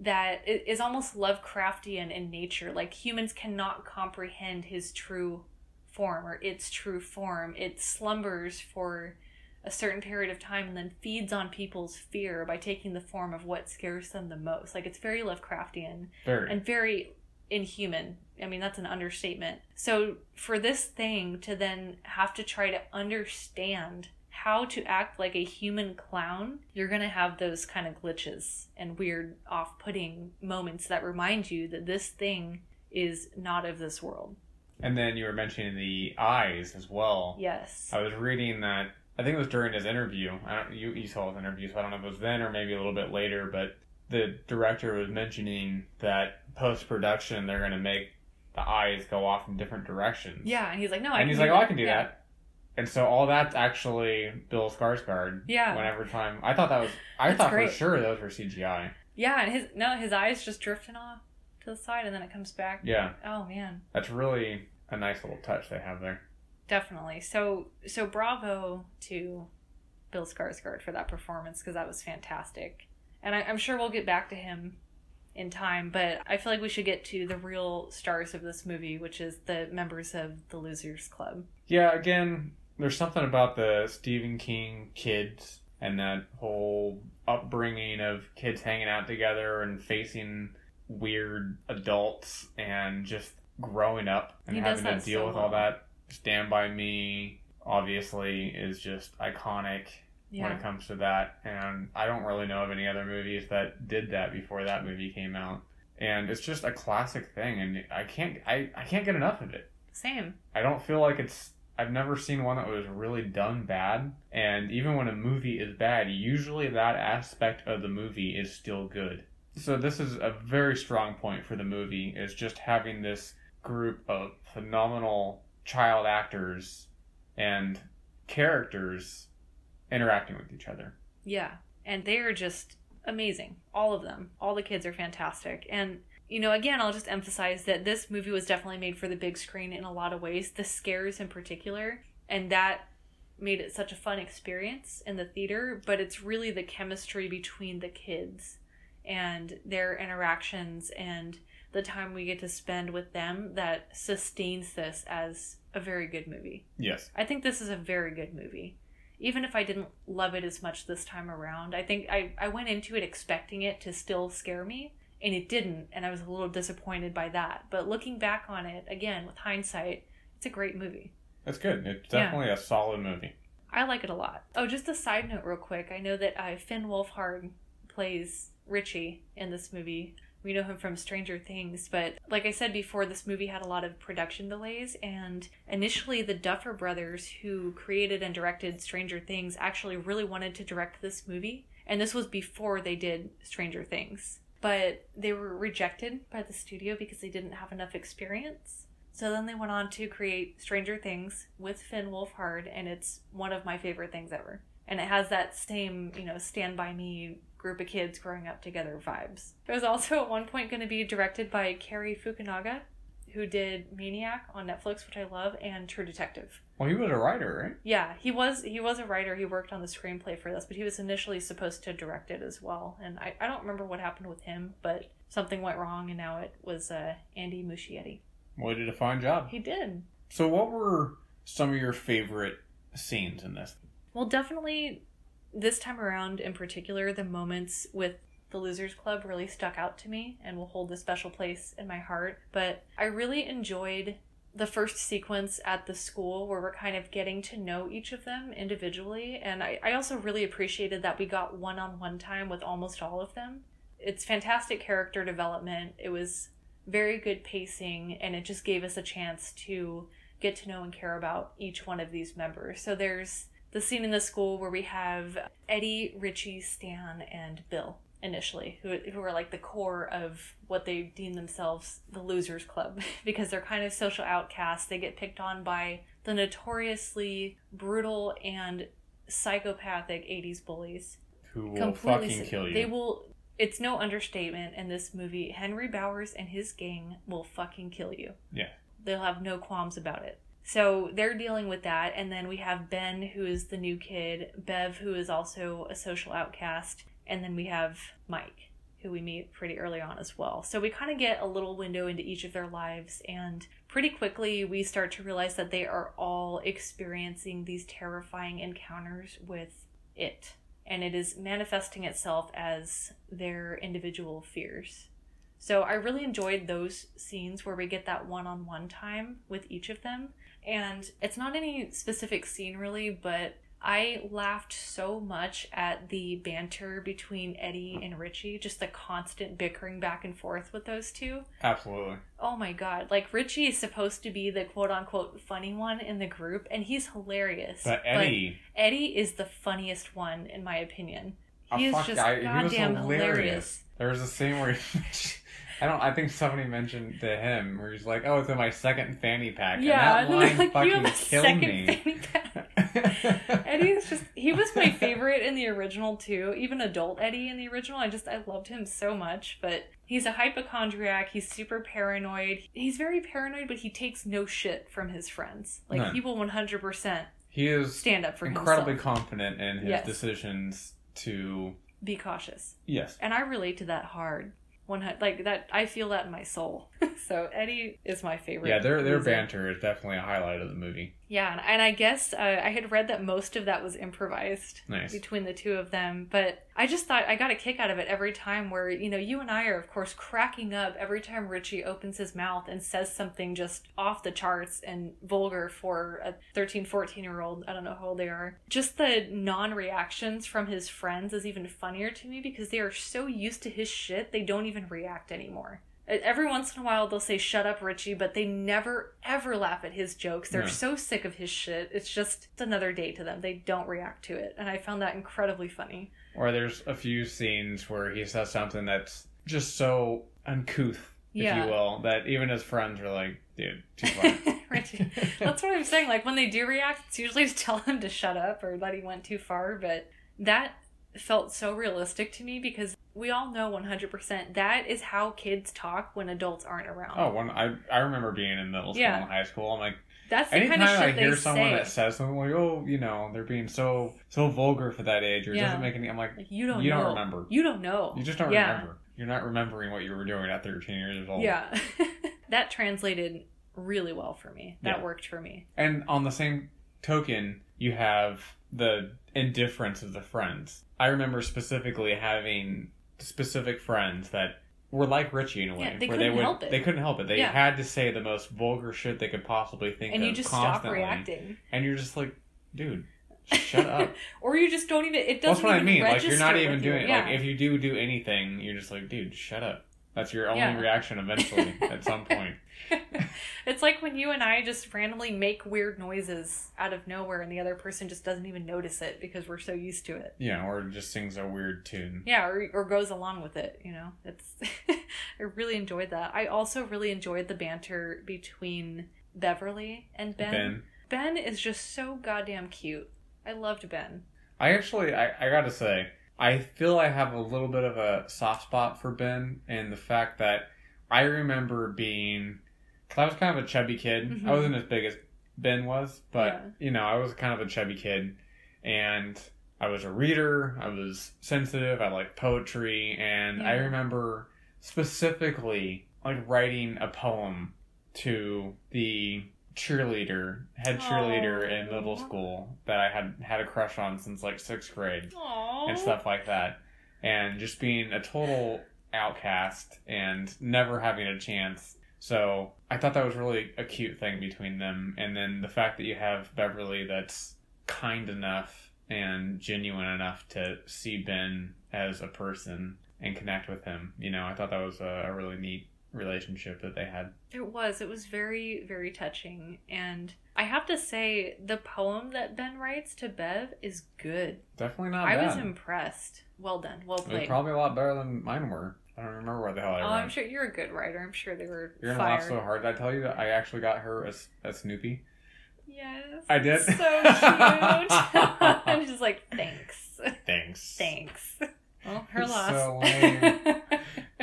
that is almost Lovecraftian in nature. Like humans cannot comprehend his true form or its true form. It slumbers for a certain period of time and then feeds on people's fear by taking the form of what scares them the most. Like it's very Lovecraftian Very. and very inhuman. I mean, that's an understatement. So, for this thing to then have to try to understand how to act like a human clown, you're going to have those kind of glitches and weird, off putting moments that remind you that this thing is not of this world. and then you were mentioning the eyes as well. Yes. I was reading that I think it was during his interview. I don't, you you saw his interview, so I don't know if it was then or maybe a little bit later. But the director was mentioning that post production they're going to make the eyes go off in different directions. Yeah, and he's like, no, I and can he's like, "Oh, I can do Yeah. that." And so all that's actually Bill Skarsgård. Yeah. Whenever time, I thought that was. I That's thought great. for sure those were CGI. Yeah, and his no, his eyes just drifting off to the side, and then it comes back. Yeah, Oh man. that's really a nice little touch they have there. Definitely. So so bravo to Bill Skarsgård for that performance because that was fantastic. And I, I'm sure we'll get back to him in time, but I feel like we should get to the real stars of this movie, which is the members of the Losers Club. Yeah, again, there's something about the Stephen King kids and that whole upbringing of kids hanging out together and facing weird adults and just growing up and He having to deal so with all that. Stand by Me obviously is just iconic when it comes to that, and I don't really know of any other movies that did that before that movie came out. And it's just a classic thing, and I can't I, I can't get enough of it. Same. I don't feel like it's. I've never seen one that was really done bad. And even when a movie is bad, usually that aspect of the movie is still good. So this is a very strong point for the movie is just having this group of phenomenal child actors and characters interacting with each other. Yeah. And they are just amazing. All of them. All the kids are fantastic. And, you know, again, I'll just emphasize that this movie was definitely made for the big screen in a lot of ways, the scares in particular. And that made it such a fun experience in the theater. But it's really the chemistry between the kids and their interactions and the time we get to spend with them that sustains this as a very good movie. Yes. I think this is a very good movie. Even if I didn't love it as much this time around, I think I, I went into it expecting it to still scare me, and it didn't, and I was a little disappointed by that. But looking back on it, again, with hindsight, it's a great movie. It's good. It's Yeah. definitely a solid movie. I like it a lot. Oh, just a side note, real quick. I know that uh, Finn Wolfhard plays Richie in this movie. We know him from Stranger Things, but like I said before, this movie had a lot of production delays. And initially, the Duffer brothers, who created and directed Stranger Things, actually really wanted to direct this movie. And this was before they did Stranger Things. But they were rejected by the studio because they didn't have enough experience. So then they went on to create Stranger Things with Finn Wolfhard, and it's one of my favorite things ever. And it has that same, you know, Stand By Me group of kids growing up together vibes. It was also at one point going to be directed by Cary Fukunaga, who did Maniac on Netflix, which I love, and True Detective. Well, he was a writer, right? Yeah, he was he was a writer. He worked on the screenplay for this, but he was initially supposed to direct it as well. And I, I don't remember what happened with him, but something went wrong, and now it was uh, Andy Muschietti. Well, he did a fine job. He did. So, what were some of your favorite scenes in this? Well, definitely this time around in particular, the moments with the Losers Club really stuck out to me and will hold a special place in my heart. But I really enjoyed the first sequence at the school where we're kind of getting to know each of them individually. And I, I also really appreciated that we got one on one time with almost all of them. It's fantastic character development. It was very good pacing, and it just gave us a chance to get to know and care about each one of these members. So there's the scene in the school where we have Eddie, Richie, Stan, and Bill initially, who, who are like the core of what they deem themselves the Losers Club *laughs* because they're kind of social outcasts. They get picked on by the notoriously brutal and psychopathic 80s bullies. Who will Completely fucking kill you? They will. It's no understatement in this movie. Henry Bowers and his gang will fucking kill you. Yeah. They'll have no qualms about it. So they're dealing with that, and then we have Ben, who is the new kid, Bev, who is also a social outcast, and then we have Mike, who we meet pretty early on as well. So we kind of get a little window into each of their lives, and pretty quickly we start to realize that they are all experiencing these terrifying encounters with it, and it is manifesting itself as their individual fears. So I really enjoyed those scenes where we get that one on one time with each of them. And it's not any specific scene really, but I laughed so much at the banter between Eddie and Richie, just the constant bickering back and forth with those two. Absolutely. Oh my god. Like Richie is supposed to be the quote unquote funny one in the group, and he's hilarious. But Eddie, Eddie is the funniest one, in my opinion. oh, He is just I- he was goddamn hilarious. There was a scene where he, *laughs* I don't. I think somebody mentioned to him where he's like, "Oh, it's in my second fanny pack." Yeah, and that line like, you fucking have a second me. fanny pack. Eddie is just he was my favorite in the original too. Even adult Eddie in the original, I just I loved him so much. But he's a hypochondriac, he's super paranoid. He's very paranoid, but he takes no shit from his friends. Like No. he will one hundred percent he is stand up for incredibly himself. confident in his Yes. decisions to. Be cautious. Yes. And I relate to that hard. One hu- like that I feel that in my soul. *laughs* so Eddie is my favorite. Yeah, their their loser. banter is definitely a highlight of the movie. Yeah, and, I guess uh, I had read that most of that was improvised Nice. between the two of them, but I just thought I got a kick out of it every time where, you know, you and I are, of course, cracking up every time Richie opens his mouth and says something just off the charts and vulgar for a 13, 14 year old. I don't know how old they are. Just the non reactions from his friends is even funnier to me because they are so used to his shit, they don't even react anymore. E, Every once in a while, they'll say, Shut up, Richie, but they never, ever laugh at his jokes. They're so sick of his shit. It's just it's another day to them. They don't react to it. And I found that incredibly funny. Or there's a few scenes where he says something that's just so uncouth, if Yeah. you will, that even his friends are like, dude, too far. *laughs* Richie. That's what I'm saying. Like, when they do react, it's usually to tell him to shut up or that he went too far. But that felt so realistic to me because we all know 100% that is how kids talk when adults aren't around. oh, when I I remember being in middle school Yeah. and high school, I'm like, That's the anytime kind of shit I hear someone say. that says something like, oh, you know, they're being so so vulgar for that age, or it Yeah. doesn't make any, I'm like, Like, you don't you know. don't remember. You don't know. You just don't yeah. remember. You're not remembering what you were doing at 13 years old. Yeah. *laughs* that translated really well for me. That worked for me. And on the same token, you have the indifference of the friends. I remember specifically having specific friends that were like Richie in a way, Yeah, they where couldn't they would help it. they couldn't help it. They Yeah. had to say the most vulgar shit they could possibly think And of you just constantly, stop reacting. and you're just like, dude, *laughs* shut up. or you just don't even it That's doesn't what I even mean. Like you're not even with you. doing yeah. like if you do do anything, you're just like, dude, shut up. That's your only Yeah. reaction eventually at some *laughs* point. it's like when you and I just randomly make weird noises out of nowhere and the other person just doesn't even notice it because we're so used to it. Yeah, or just sings a weird tune. Yeah, or, or goes along with it, you know. It's *laughs* I really enjoyed that. I also really enjoyed the banter between Beverly and Ben. Ben. Ben is just so goddamn cute. I loved Ben. I actually, I, I gotta say, I feel I have a little bit of a soft spot for Ben and the fact that I remember being, cause I was kind of a chubby kid. Mhm. I wasn't as big as Ben was, but Yeah. you know, I was kind of a chubby kid, and I was a reader. I was sensitive. I liked poetry, and I remember specifically like writing a poem to the cheerleader, head cheerleader in middle school that I had had a crush on since like sixth grade Aww. and stuff like that. And just being a total outcast and never having a chance. So I thought that was really a cute thing between them. And then the fact that you have Beverly that's kind enough and genuine enough to see Ben as a person and connect with him. You know, I thought that was a, a really neat relationship that they had. It was. It was very, very touching. And I have to say, the poem that Ben writes to Bev is good. Definitely not I bad. was impressed. Well done. Well played. probably a lot better than mine were. I don't remember what the hell I Oh, wrote. I'm sure you're a good writer. I'm sure they were You're gonna laugh so hard. Did I tell you that I actually got her a, a Snoopy? Yes. I did. So cute. *laughs* *laughs* I'm just like, thanks. Thanks. Thanks. *laughs* Well, her loss. so lame.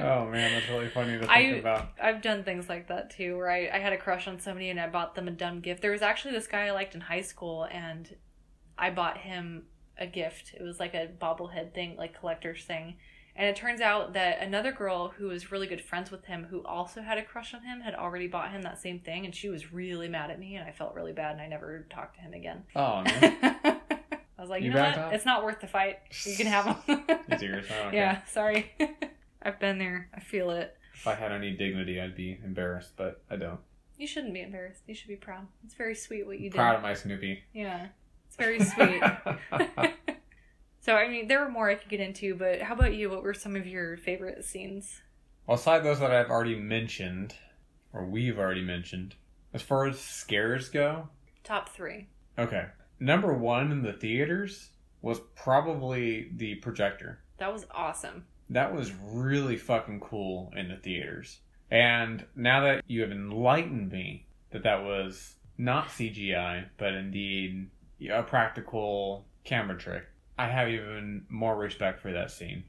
Oh man, that's really funny to think I- about. I've done things like that too, where I, I had a crush on somebody and I bought them a dumb gift. There was actually this guy I liked in high school, and I bought him a gift. It was like a bobblehead thing, like collector's thing. And it turns out that another girl who was really good friends with him, who also had a crush on him, had already bought him that same thing, and she was really mad at me, and I felt really bad, and I never talked to him again. Oh *laughs* man, I was like, You you, know what? off? It's not worth the fight. You can have them. it's yours. Don't care. yeah, sorry. *laughs* I've been there. I feel it. If I had any dignity, I'd be embarrassed, but I don't. You shouldn't be embarrassed. You should be proud. It's very sweet what you did. Proud of my Snoopy. Yeah, it's very sweet. *laughs* *laughs* so, I mean, there were more I could get into, but how about you? What were some of your favorite scenes? well, aside those that I've already mentioned, or we've already mentioned, as far as scares go, Top three. okay. Number one in the theaters was probably the projector. That was awesome. That was really fucking cool in the theaters. And now that you have enlightened me that that was not CGI, but indeed a practical camera trick, I have even more respect for that scene.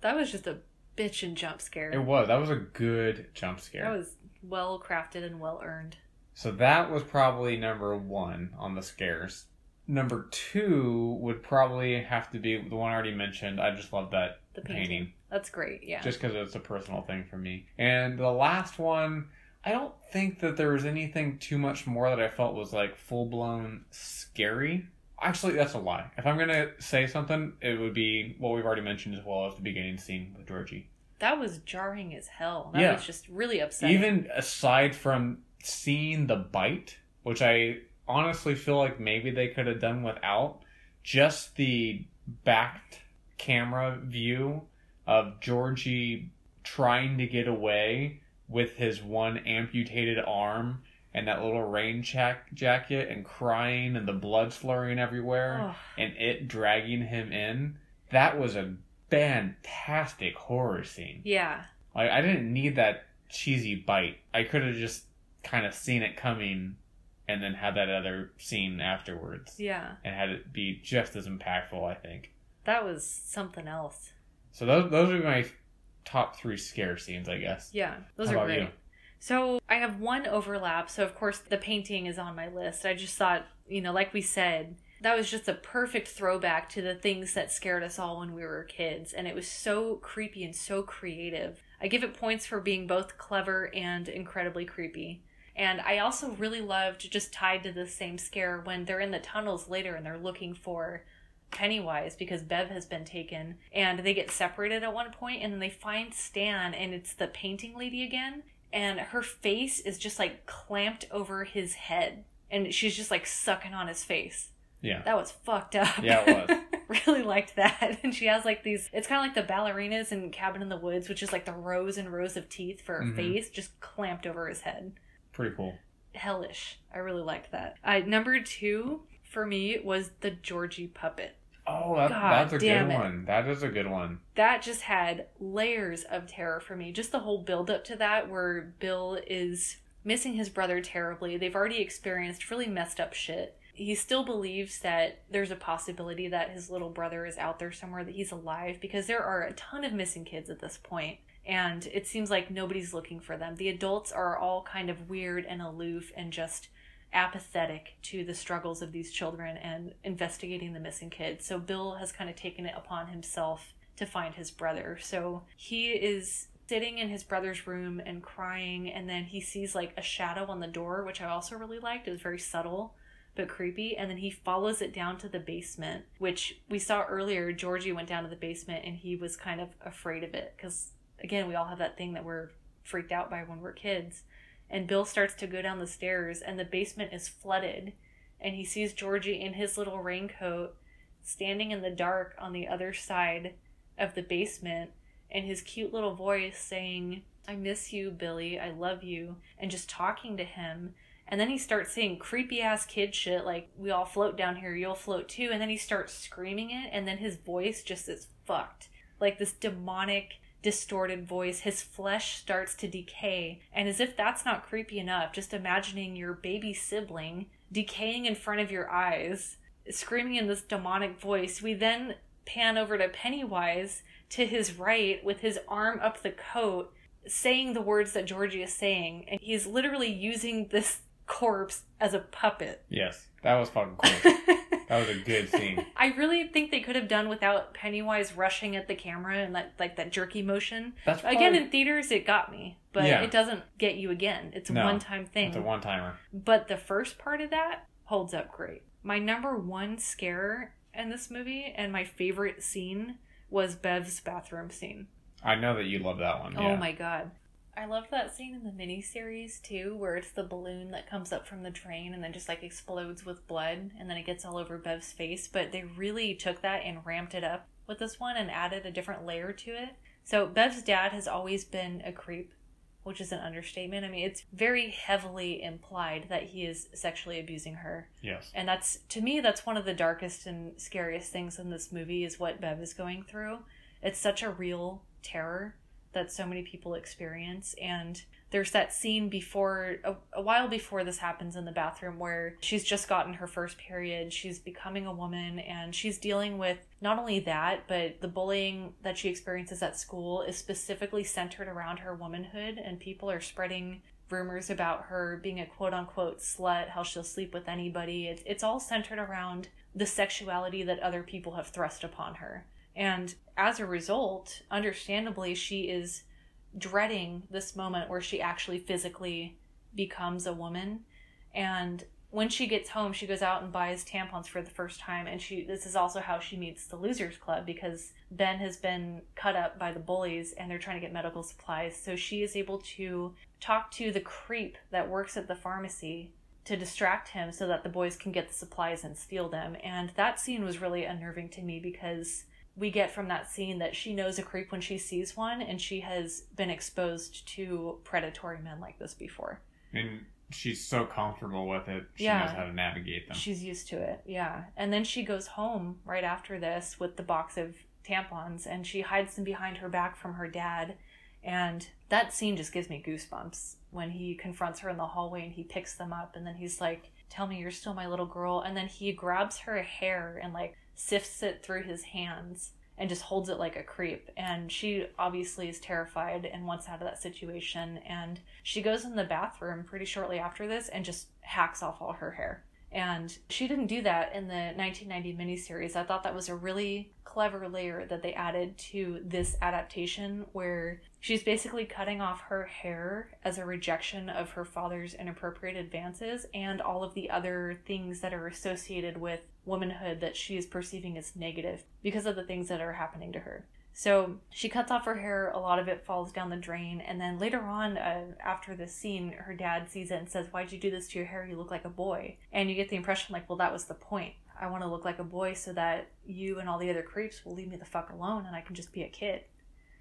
That was just a bitchin' jump scare. It was. That was a good jump scare. That was well crafted and well earned. So that was probably number one on the scares. Number two would probably have to be the one I already mentioned. I just love that The painting. painting. That's great. Yeah. just because it's a personal thing for me. And the last one, I don't think that there was anything too much more that I felt was like full blown scary. Actually, that's a lie. If I'm gonna say something, it would be what we've already mentioned as well as the beginning scene with Georgie. That was jarring as hell. That Yeah. was just really upsetting. Even aside from seeing the bite, which I honestly feel like maybe they could have done without, just the backed camera view of Georgie trying to get away with his one amputated arm and that little rain jack- jacket and crying and the blood slurring everywhere Ugh. and it dragging him in. That was a fantastic horror scene. yeah. Like I didn't need that cheesy bite. I could have just kind of seen it coming and then had that other scene afterwards Yeah. and had it be just as impactful, I think. That was something else. So those those are my top 3 scare scenes, I guess. Yeah. Those How are great. you? So I have one overlap. So of course the painting is on my list. I just thought, you know, like we said, that was just a perfect throwback to the things that scared us all when we were kids, and it was so creepy and so creative. I give it points for being both clever and incredibly creepy. And I also really loved just tied to the same scare when they're in the tunnels later and they're looking for Pennywise because Bev has been taken and they get separated at one point and then they find Stan and it's the painting lady again and her face is just like clamped over his head and she's just like sucking on his face. Yeah. That was fucked up. Yeah, it was. *laughs* really liked that. *laughs* And she has like these it's kind of like the ballerinas in Cabin in the Woods, which is like the rows and rows of teeth for her Mhm. face just clamped over his head Pretty cool. hellish. I really liked that. Uh, number two for me was the Georgie puppet. Oh, that, that's a good it. one. That is a good one. That just had layers of terror for me. Just the whole build up to that, where Bill is missing his brother terribly. They've already experienced really messed up shit. He still believes that there's a possibility that his little brother is out there somewhere, that he's alive, because there are a ton of missing kids at this point, and it seems like nobody's looking for them. The adults are all kind of weird and aloof and just apathetic to the struggles of these children and investigating the missing kids. So Bill has kind of taken it upon himself to find his brother. So he is sitting in his brother's room and crying and then he sees like a shadow on the door, which I also really liked. It was very subtle but creepy and then he follows it down to the basement, which we saw earlier Georgie went down to the basement and he was kind of afraid of it cuz again, we all have that thing that we're freaked out by when we're kids. And Bill starts to go down the stairs, and the basement is flooded. And he sees Georgie in his little raincoat standing in the dark on the other side of the basement, and his cute little voice saying, I miss you, Billy. I love you. And just talking to him. And then he starts saying creepy ass kid shit like, We all float down here, you'll float too. And then he starts screaming it, and then his voice just is fucked. Like this demonic distorted voice, his flesh starts to decay. And as if that's not creepy enough, just imagining your baby sibling decaying in front of your eyes, screaming in this demonic voice. We then pan over to Pennywise to his right with his arm up the coat, saying the words that Georgie is saying. And he's literally using this corpse as a puppet. Yes. That was fucking cool. *laughs* *laughs* that was a good scene. *laughs* I really think they could have done without Pennywise rushing at the camera and that like that jerky motion. That's Again, in theaters, it got me, but Yeah. it doesn't get you again. It's a No, one-time thing. It's a one timer. But the first part of that holds up great. My number one scare in this movie and my favorite scene was Bev's bathroom scene. I know that you love that one. Oh yeah. my god. I loved that scene in the miniseries too, where it's the balloon that comes up from the drain and then just like explodes with blood and then it gets all over Bev's face. But they really took that and ramped it up with this one and added a different layer to it. So Bev's dad has always been a creep, which is an understatement. I mean, it's very heavily implied that he is sexually abusing her. Yes. And that's to me that's one of the darkest and scariest things in this movie is what Bev is going through. It's such a real terror that so many people experience. And there's that scene before a, a while before this happens in the bathroom where she's just gotten her first period. She's becoming a woman and she's dealing with not only that but the bullying that she experiences at school is specifically centered around her womanhood. And people are spreading rumors about her being a quote unquote slut how she'll sleep with anybody. It's, it's all centered around the sexuality that other people have thrust upon her and as a result, understandably, she is dreading this moment where she actually physically becomes a woman. And when she gets home, she goes out and buys tampons for the first time. And she this is also how she meets the Losers Club because Ben has been cut up by the bullies and they're trying to get medical supplies. So she is able to talk to the creep that works at the pharmacy to distract him so that the boys can get the supplies and steal them. And that scene was really unnerving to me because we get from that scene that she knows a creep when she sees one and she has been exposed to predatory men like this before. And she's so comfortable with it. She Yeah. knows how to navigate them. She's used to it, yeah. And then she goes home right after this with the box of tampons and she hides them behind her back from her dad. And that scene just gives me goosebumps when he confronts her in the hallway and he picks them up and then he's like, Tell me you're still my little girl. And then he grabs her hair and like sifts it through his hands and just holds it like a creep. And she obviously is terrified and wants out of that situation. And she goes in the bathroom pretty shortly after this and just hacks off all her hair. And she didn't do that in the 1990 miniseries. I thought that was a really clever layer that they added to this adaptation where she's basically cutting off her hair as a rejection of her father's inappropriate advances and all of the other things that are associated with womanhood that she is perceiving as negative because of the things that are happening to her. So she cuts off her hair, a lot of it falls down the drain, and then later on, uh, after this scene, her dad sees it and says, Why'd you do this to your hair? You look like a boy. And you get the impression, like, well, that was the point. I want to look like a boy so that you and all the other creeps will leave me the fuck alone and I can just be a kid.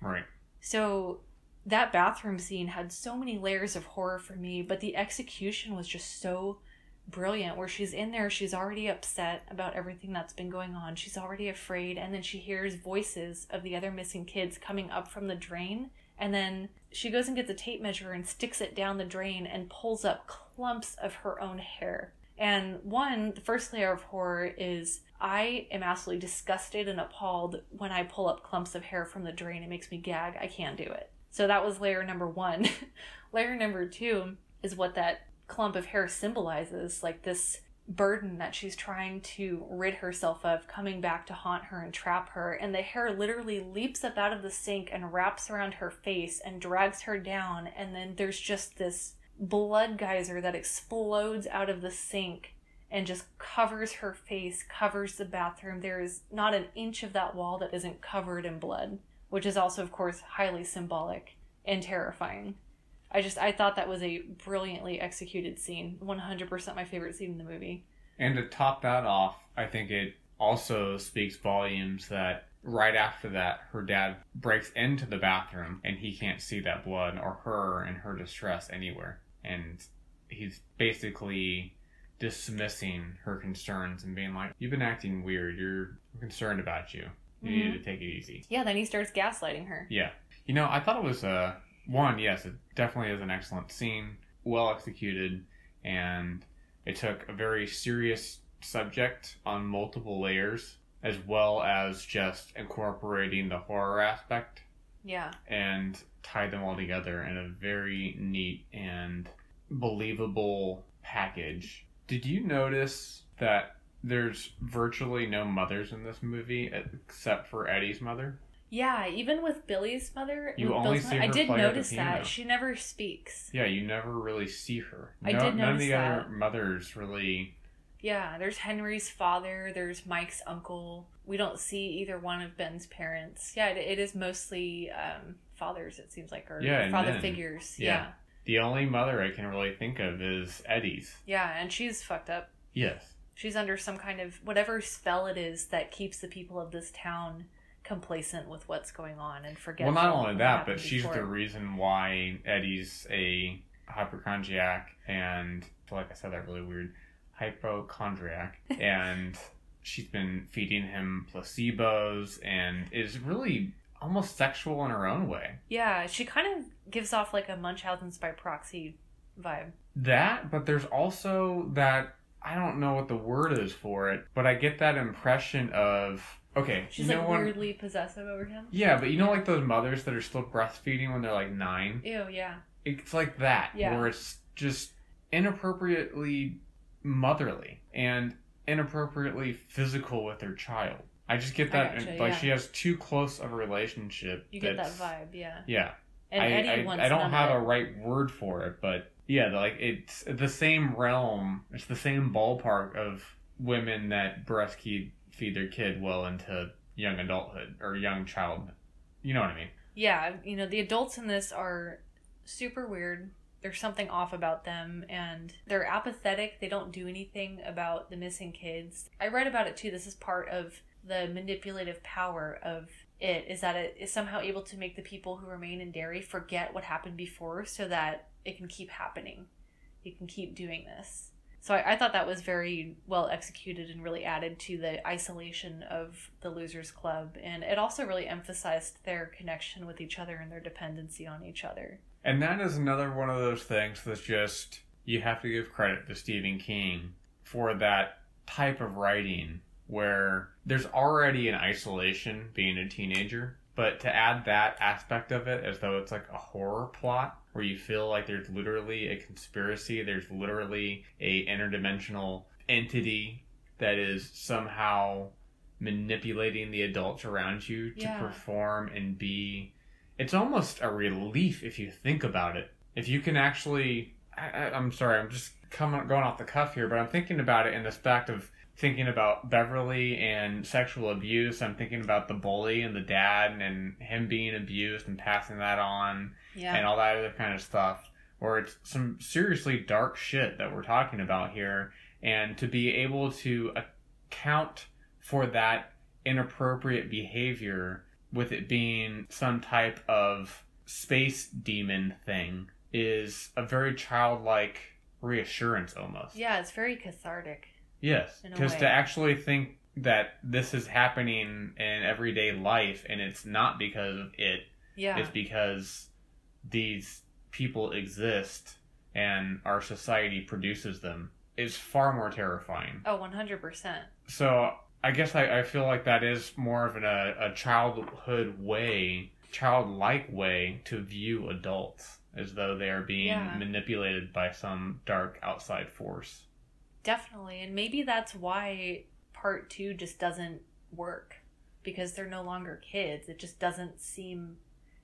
Right. So that bathroom scene had so many layers of horror for me, but the execution was just so brilliant where she's in there she's already upset about everything that's been going on she's already afraid and then she hears voices of the other missing kids coming up from the drain and then she goes and gets a tape measure and sticks it down the drain and pulls up clumps of her own hair. And one the first layer of horror is i am absolutely disgusted and appalled when i pull up clumps of hair from the drain. It makes me gag. I can't do it. So that was layer number one. *laughs* Layer number two is what that clump of hair symbolizes like this burden that she's trying to rid herself of coming back to haunt her and trap her. And the hair literally leaps up out of the sink and wraps around her face and drags her down. And then there's just this blood geyser that explodes out of the sink and just covers her face covers the bathroom there is not an inch of that wall that isn't covered in blood which is also of course highly symbolic and terrifying I just I thought that was a brilliantly executed scene. 100% my favorite scene in the movie. And to top that off, I think it also speaks volumes that right after that, her dad breaks into the bathroom and he can't see that blood or her in her distress anywhere. And he's basically dismissing her concerns and being like, You've been acting weird. You're concerned about you. You Mhm. need to take it easy. Yeah, then he starts gaslighting her. Yeah. You know, I thought it was a one, yes, it definitely is an excellent scene, well executed, and it took a very serious subject on multiple layers, as well as just incorporating the horror aspect Yeah. and tied them all together in a very neat and believable package. Did you notice that there's virtually no mothers in this movie except for Eddie's mother? Yeah, even with Billy's mother, You only Bill's see mother- I did notice that. She never speaks. Yeah, you never really see her. I No- did None of the other mothers really. Yeah, there's Henry's father, there's Mike's uncle. We don't see either one of Ben's parents. Yeah, it, it is mostly um, fathers, it seems like, or Yeah, father men. figures. Yeah. yeah. The only mother I can really think of is Eddie's. Yeah, and she's fucked up. Yes. She's under some kind of whatever spell it is that keeps the people of this town complacent with what's going on and forget. Well, not only that, but she's the reason why Eddie's a hypochondriac and, like I said that really weird, hypochondriac. *laughs* and she's been feeding him placebos and is really almost sexual in her own way. Yeah, she kind of gives off like a Munchausen's by proxy vibe. That, but there's also that I don't know what the word is for it, but I get that impression of okay, She's like when- weirdly possessive over him. yeah, but you know like those mothers that are still breastfeeding when they're like nine. Ew, yeah. It's like that Yeah. where it's just inappropriately motherly and inappropriately physical with their child. I just get that gotcha, like yeah. she has too close of a relationship. You get that vibe, yeah. Yeah, And I, Eddie I, wants I don't have a right word for it, but yeah, like it's the same realm. It's the same ballpark of women that breastfeed feed their kid well into young adulthood or young child. You know what I mean? yeah, you know, the adults in this are super weird. There's something off about them and they're apathetic. They don't do anything about the missing kids. I read about it too. This is part of the manipulative power of it is that it is somehow able to make the people who remain in Derry forget what happened before so that it can keep happening. It can keep doing this. So I, I thought that was very well executed and really added to the isolation of the Losers Club. And it also really emphasized their connection with each other and their dependency on each other. And that is another one of those things that's just you have to give credit to Stephen King for that type of writing where there's already an isolation being a teenager, but to add that aspect of it as though it's like a horror plot where you feel like there's literally a conspiracy, there's literally a interdimensional entity that is somehow manipulating the adults around you to Yeah. perform and be it's almost a relief if you think about it. If you can actually, I, I'm sorry, I'm just coming going off the cuff here, but I'm thinking about it in this fact of thinking about Beverly and sexual abuse. I'm thinking about the bully and the dad and him being abused and passing that on Yeah. and all that other kind of stuff. Where it's some seriously dark shit that we're talking about here, and to be able to account for that inappropriate behavior with it being some type of space demon thing is a very childlike reassurance almost. yeah, it's very cathartic. Yes, because to actually think that this is happening in everyday life and it's not because of it, Yeah. it's because these people exist and our society produces them is far more terrifying. oh, 100%. So I guess I, I feel like that is more of an, a, a childhood way, childlike way to view adults as though they are being Yeah. manipulated by some dark outside force. Definitely. And maybe that's why part two just doesn't work because they're no longer kids. It just doesn't seem,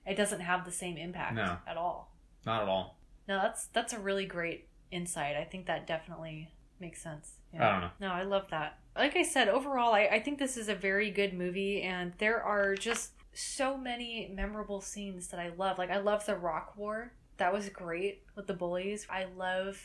it doesn't have the same impact No. at all. Not at all. No, that's that's a really great insight. I think that definitely makes sense. I don't know. No, I love that. Like I said, overall, I, I think this is a very good movie, and there are just so many memorable scenes that I love. Like, I love the Rock War. That was great with the bullies. I love,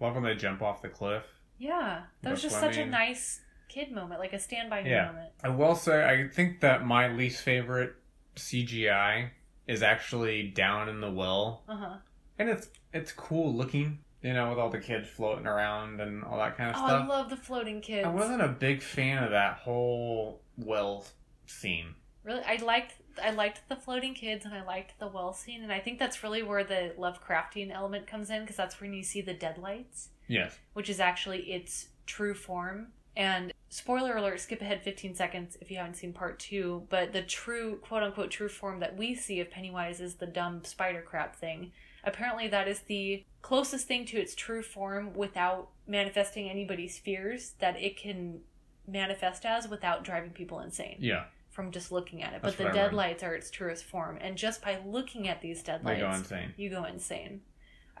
Love when they jump off the cliff. Yeah, that was just such a nice kid moment, like a stand by me Yeah. moment. I will say, I think that my least favorite CGI is actually down in the well, Uh huh. and it's it's cool looking, you know, with all the kids floating around and all that kind of stuff. Oh, I stuff. love the floating kids. I wasn't a big fan of that whole well scene. really i liked i liked the floating kids and i liked the well scene and i think that's really where the lovecraftian element comes in because that's when you see the deadlights Yes. which is actually its true form and spoiler alert skip ahead 15 seconds if you haven't seen part two but the true quote unquote true form that we see of pennywise is the dumb spider crab thing apparently that is the closest thing to its true form without manifesting anybody's fears that it can manifest as without driving people insane Yeah. from just looking at it. That's but the deadlights are its truest form, and just by looking at these They go insane. you go insane.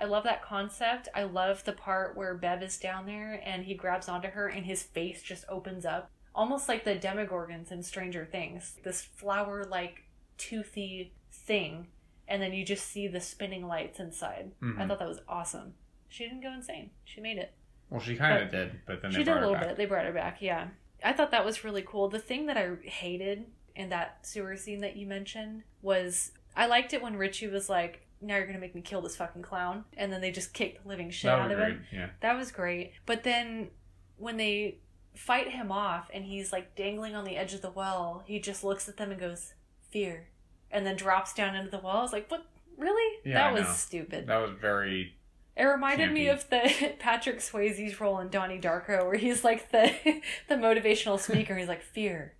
I love that concept. I love the part where Bev is down there and he grabs onto her and his face just opens up, almost like the Demogorgons in Stranger Things. This flower-like, toothy thing, and then you just see the spinning lights inside. I Mhm. thought that was awesome. She didn't go insane. She made it. Well, she kind of did, but then She did a little bit. They brought her back, yeah. I thought that was really cool. The thing that I hated in that sewer scene that you mentioned was I liked it when Richie was like, "Now you're gonna make me kill this fucking clown," and then they just kick the living shit That out of great. him. Yeah. That was great. But then when they fight him off and he's like dangling on the edge of the well, he just looks at them and goes, "Fear," and then drops down into the well. I was like, "What? Really? Yeah, that I was know. stupid." That was very. It reminded me of the *laughs* Patrick Swayze's role in Donnie Darko, where he's like the *laughs* the motivational speaker. He's like fear,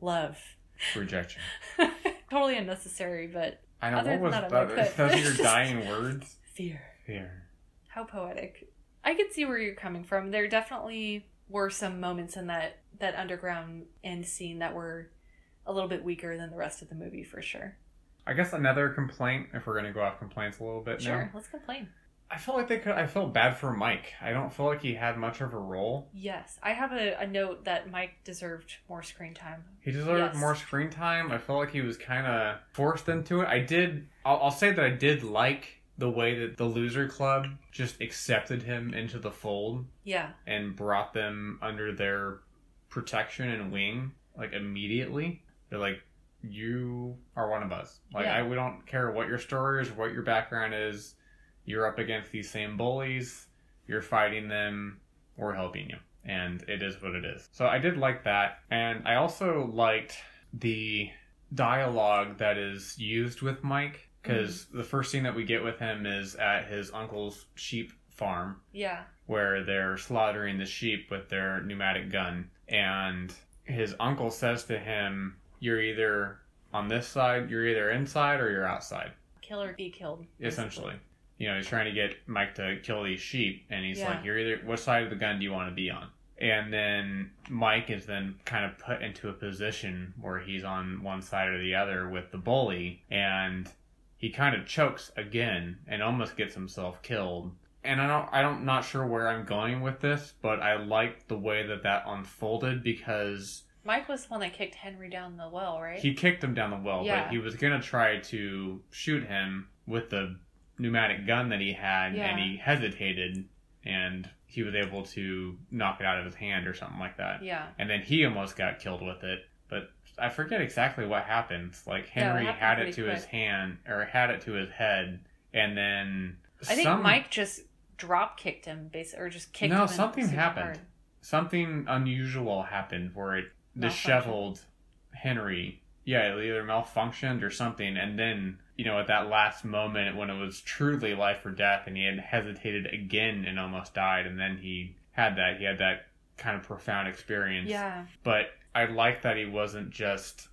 love, rejection. *laughs* totally unnecessary, but I know Other what was that, that? *laughs* Those are your *laughs* dying words. fear. Fear. How poetic. I can see where you're coming from. There definitely were some moments in that that underground end scene that were a little bit weaker than the rest of the movie, for sure. I guess another complaint, if we're gonna go off complaints a little bit Sure, now, let's complain. I feel like they could. I felt bad for Mike. I don't feel like he had much of a role. Yes, I have a, a note that Mike deserved more screen time. He deserved Yes. more screen time. I felt like he was kind of forced into it. I did. I'll, I'll say that I did like the way that the loser club just accepted him into the fold Yeah, and brought them under their protection and wing like immediately. They're like, you are one of us. Like Yeah. I, we don't care what your story is, what your background is. You're up against these same bullies. You're fighting them. We're helping you, and it is what it is. So I did like that, and I also liked the dialogue that is used with Mike because mm-hmm. the first scene that we get with him is at his uncle's sheep farm yeah, where they're slaughtering the sheep with their pneumatic gun. And his uncle says to him, You're either on this side, you're either inside or you're outside, kill or be killed. essentially. You know, he's trying to get Mike to kill these sheep, and he's Yeah. like, You're either, what side of the gun do you want to be on? And then Mike is then kind of put into a position where he's on one side or the other with the bully, and he kind of chokes again and almost gets himself killed. And I don't, I don't, not sure where I'm going with this, but I like the way that that unfolded because Mike was the one that kicked Henry down the well, right? he kicked him down the well, Yeah. but he was gonna try to shoot him with the pneumatic gun that he had, Yeah. and he hesitated, and he was able to knock it out of his hand or something like that. yeah, And then he almost got killed with it, but I forget exactly what happened. Like Yeah, it Henry had it to his hand or had it to his head, and then I think some- Mike just drop kicked him, basically, or just kicked him. No, something happened. hard. something unusual happened where it disheveled Henry. Yeah, it either malfunctioned or something, and then you know at that last moment when it was truly life or death, and he had hesitated again and almost died, and then he had that he had that kind of profound experience. Yeah. But I like that he wasn't just.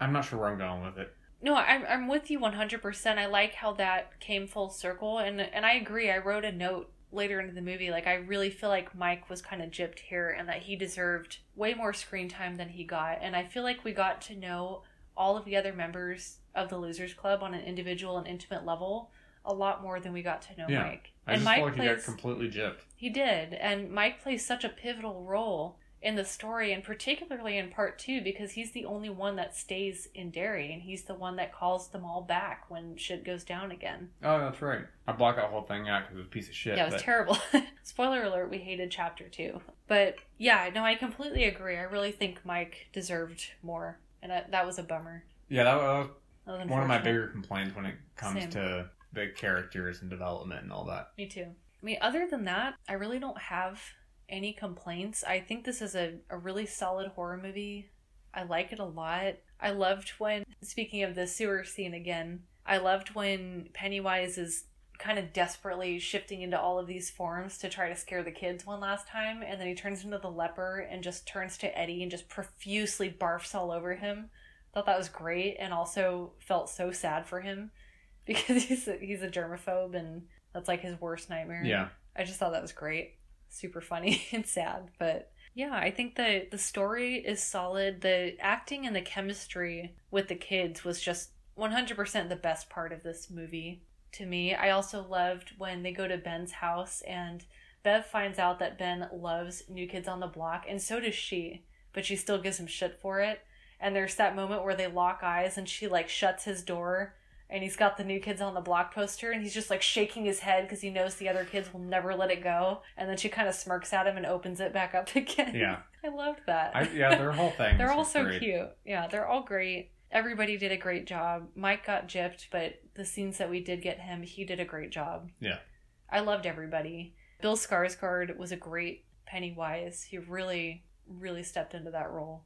I'm not sure where I'm going with it. No, I'm I'm with you 100%. I like how that came full circle and and I agree. I wrote a note later into the movie like I really feel like Mike was kind of gypped here and that he deserved way more screen time than he got and I feel like we got to know all of the other members of the Losers Club on an individual and intimate level a lot more than we got to know Yeah. Mike. I and just Mike feel like he got completely gypped. he did, and Mike plays such a pivotal role in the story, and particularly in part two, because he's the only one that stays in Derry, and he's the one that calls them all back when shit goes down again. Oh, that's right. I blocked that whole thing out because it was a piece of shit. yeah, it was but- terrible. *laughs* Spoiler alert: we hated chapter two, but yeah, no, I completely agree. I really think Mike deserved more, and I, that was a bummer. Yeah, that was That was one of my bigger complaints when it comes Same. to the characters and development and all that. Me too. I mean, other than that, I really don't have any complaints. I think this is a, a really solid horror movie. I like it a lot. I loved when, speaking of the sewer scene again, I loved when Pennywise is kind of desperately shifting into all of these forms to try to scare the kids one last time, and then he turns into the leper and just turns to Eddie and just profusely barfs all over him. Thought that was great, and also felt so sad for him *laughs* because he's a, he's a germaphobe and that's like his worst nightmare. Yeah. I just thought that was great. Super funny *laughs* and sad, but yeah, I think the the story is solid. The acting and the chemistry with the kids was just 100% the best part of this movie to me. I also loved when they go to Ben's house and Bev finds out that Ben loves New Kids on the Block and so does she, but she still gives him shit for it. And there's that moment where they lock eyes and she like shuts his door and he's got the new kids on the block poster and he's just like shaking his head because he knows the other kids will never let it go and then she kind of smirks at him and opens it back up *laughs* again Yeah. i loved that I, yeah, their whole thing. *laughs* they're all so great. cute yeah they're all great everybody did a great job mike got gypped but the scenes that we did get him he did a great job Yeah. i loved everybody bill skarsgård was a great pennywise he really really stepped into that role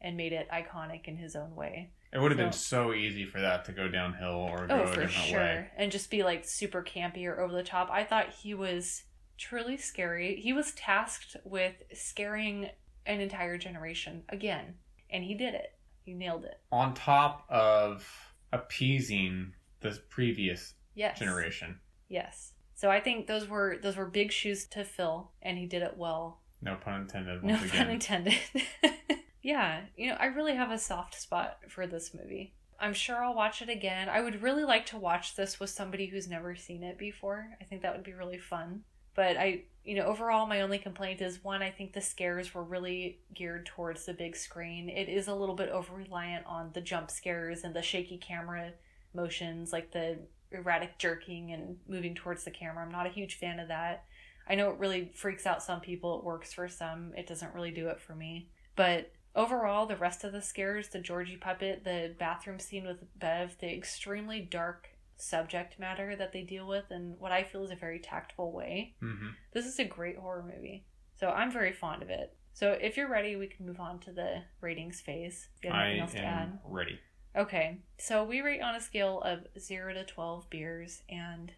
and made it iconic in his own way It would have been so easy for that to go downhill or oh, go Oh, a for different sure. way. And just be like super campy or over the top. I thought he was truly scary. He was tasked with scaring an entire generation again, and he did it. He nailed it. On top of appeasing the previous Yes. generation. Yes. So I think those were those were big shoes to fill, and he did it well. No pun intended. No Once pun intended. *laughs* yeah, you know, I really have a soft spot for this movie. I'm sure I'll watch it again. I would really like to watch this with somebody who's never seen it before. I think that would be really fun. But I, you know, overall, my only complaint is one, I think the scares were really geared towards the big screen. It is a little bit over reliant on the jump scares and the shaky camera motions, like the erratic jerking and moving towards the camera. I'm not a huge fan of that. I know it really freaks out some people, it works for some, it doesn't really do it for me. But overall, the rest of the scares, the Georgie puppet, the bathroom scene with Bev, the extremely dark subject matter that they deal with in what I feel is a very tactful way. Mm-hmm. This is a great horror movie. So I'm very fond of it. So if you're ready, we can move on to the ratings phase. If you have I anything else to add. am ready. Okay, so we rate on a scale of zero to twelve beers, and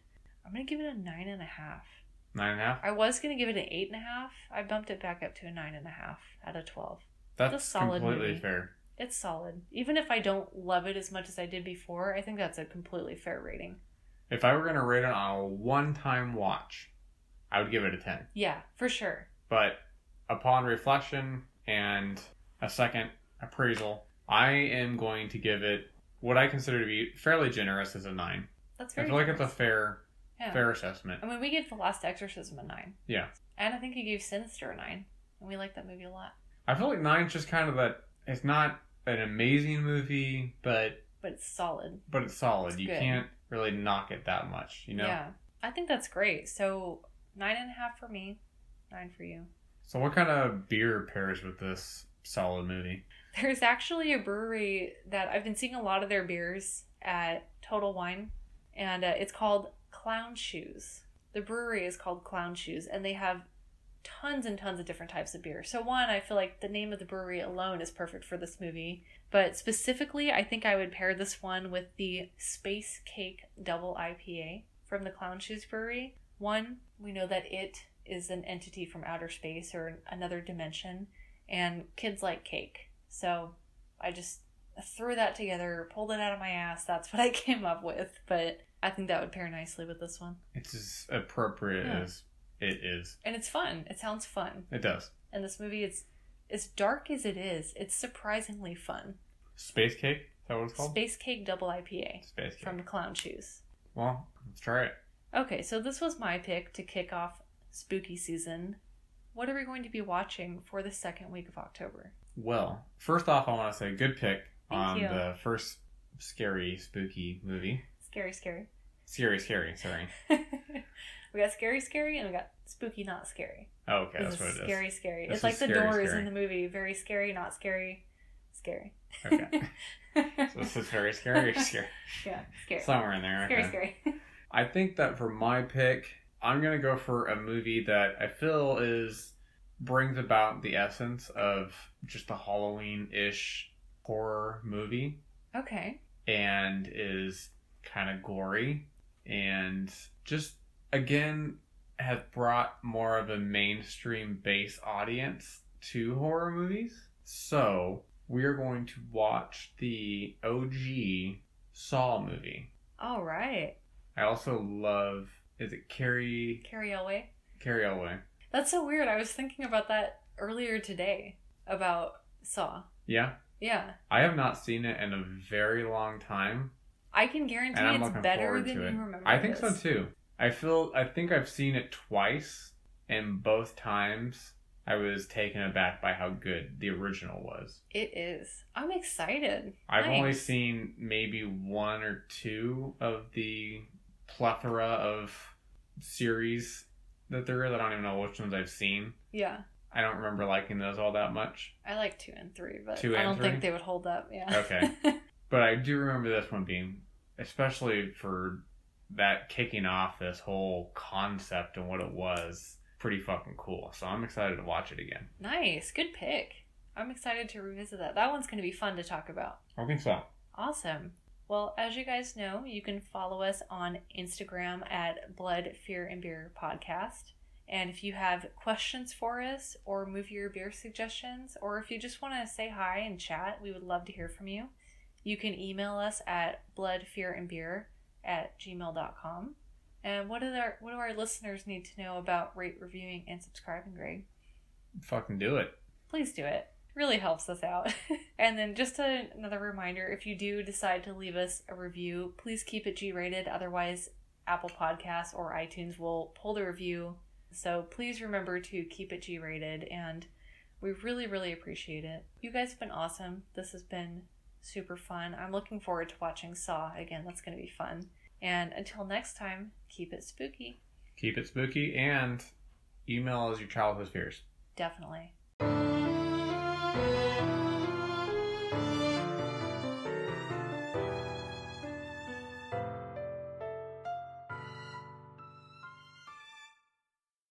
I'm gonna give it a nine and a half. Nine and a half. I was gonna give it an eight and a half. I bumped it back up to a nine and a half out of twelve. That's a solid completely movie. fair. It's solid. Even if I don't love it as much as I did before, I think that's a completely fair rating. If I were gonna rate it on a one-time watch, I would give it a ten. Yeah, for sure. But upon reflection and a second appraisal, I am going to give it what I consider to be fairly generous as a nine. That's fair. I very. feel like it's a fair, Yeah. fair assessment. I mean, we gave The Last Exorcism a nine. Yeah. And I think you gave Sinister a nine, and we like that movie a lot. I feel like nine's just kind of that. It's not an amazing movie, but But it's solid. but it's solid. It's you good. can't really knock it that much, you know. Yeah, I think that's great. So nine and a half for me, nine for you. So what kind of beer pairs with this solid movie? There's actually a brewery that I've been seeing a lot of their beers at Total Wine, and uh, it's called Clown Shoes. The brewery is called Clown Shoes, and they have tons and tons of different types of beer. So, one, I feel like the name of the brewery alone is perfect for this movie, but specifically, I think I would pair this one with the Space Cake Double IPA from the Clown Shoes Brewery. One, we know that it is an entity from outer space or another dimension, and kids like cake. So I just threw that together, pulled it out of my ass. That's *laughs* what I came up with. But I think that would pair nicely with this one. It's as appropriate Yeah. as it is. And it's fun. It sounds fun. It does. And this movie is as dark as it is, it's surprisingly fun. Space cake. Is that what it's called? Space Cake Double IPA Space cake. from Clown Shoes. Well, let's try it. Okay, so this was my pick to kick off spooky season. What are we going to be watching for the second week of October? Well, first off, I want to say good pick Thank on you. the first scary, spooky movie. Scary, scary. Scary, scary. Sorry. *laughs* we got scary, scary, and we got spooky, not scary. Oh, okay, This that's what it is. scary, scary. This it's like is the doors scary. in the movie. Very scary, not scary, scary. Okay. *laughs* So this is very scary. *laughs* Scary. yeah, scary. Somewhere in there. Scary, okay. scary. I think that for my pick, I'm gonna go for a movie that I feel is brings about the essence of just a Halloween-ish horror movie okay. and is kind of gory and just again has brought more of a mainstream base audience to horror movies. So we are going to watch the OG Saw movie. All right. I also love is it Carrie Cary Elwes. Cary Elwes? That's so weird. I was thinking about that earlier today about Saw. Yeah, Yeah. I have not seen it in a very long time, I can guarantee it's better than to you remember. I think so too. I feel I think I've seen it twice, and both times I was taken aback by how good the original was. It is. I'm excited. I've only seen maybe one or two of the plethora of series that there is. I don't even know which ones I've seen. Yeah. I don't remember liking those all that much. I like two and three, but Two I don't three? think they would hold up. Yeah. Okay. *laughs* But I do remember this one being, especially for that kicking off this whole concept and what it was, pretty fucking cool. So I'm excited to watch it again. nice. Good pick. I'm excited to revisit that. That one's going to be fun to talk about. I think so. Awesome. Well, as you guys know, you can follow us on Instagram at Blood, Fear, and Beer Podcast. And if you have questions for us or movie or beer suggestions, or if you just want to say hi and chat, we would love to hear from you. You can email us at bloodfearandbeer at gmail.com. And what do our what do our listeners need to know about rate, reviewing, and subscribing, Greg? Fucking do it. Please do it. really helps us out. *laughs* and then just a, another reminder if you do decide to leave us a review, please keep it G rated. Otherwise, Apple Podcasts or iTunes will pull the review. So please remember to keep it G rated and we really, really appreciate it. You guys have been awesome. This has been super fun. I'm looking forward to watching Saw again. That's going to be fun. And until next time, keep it spooky. Keep it spooky and email us your childhood fears. Definitely.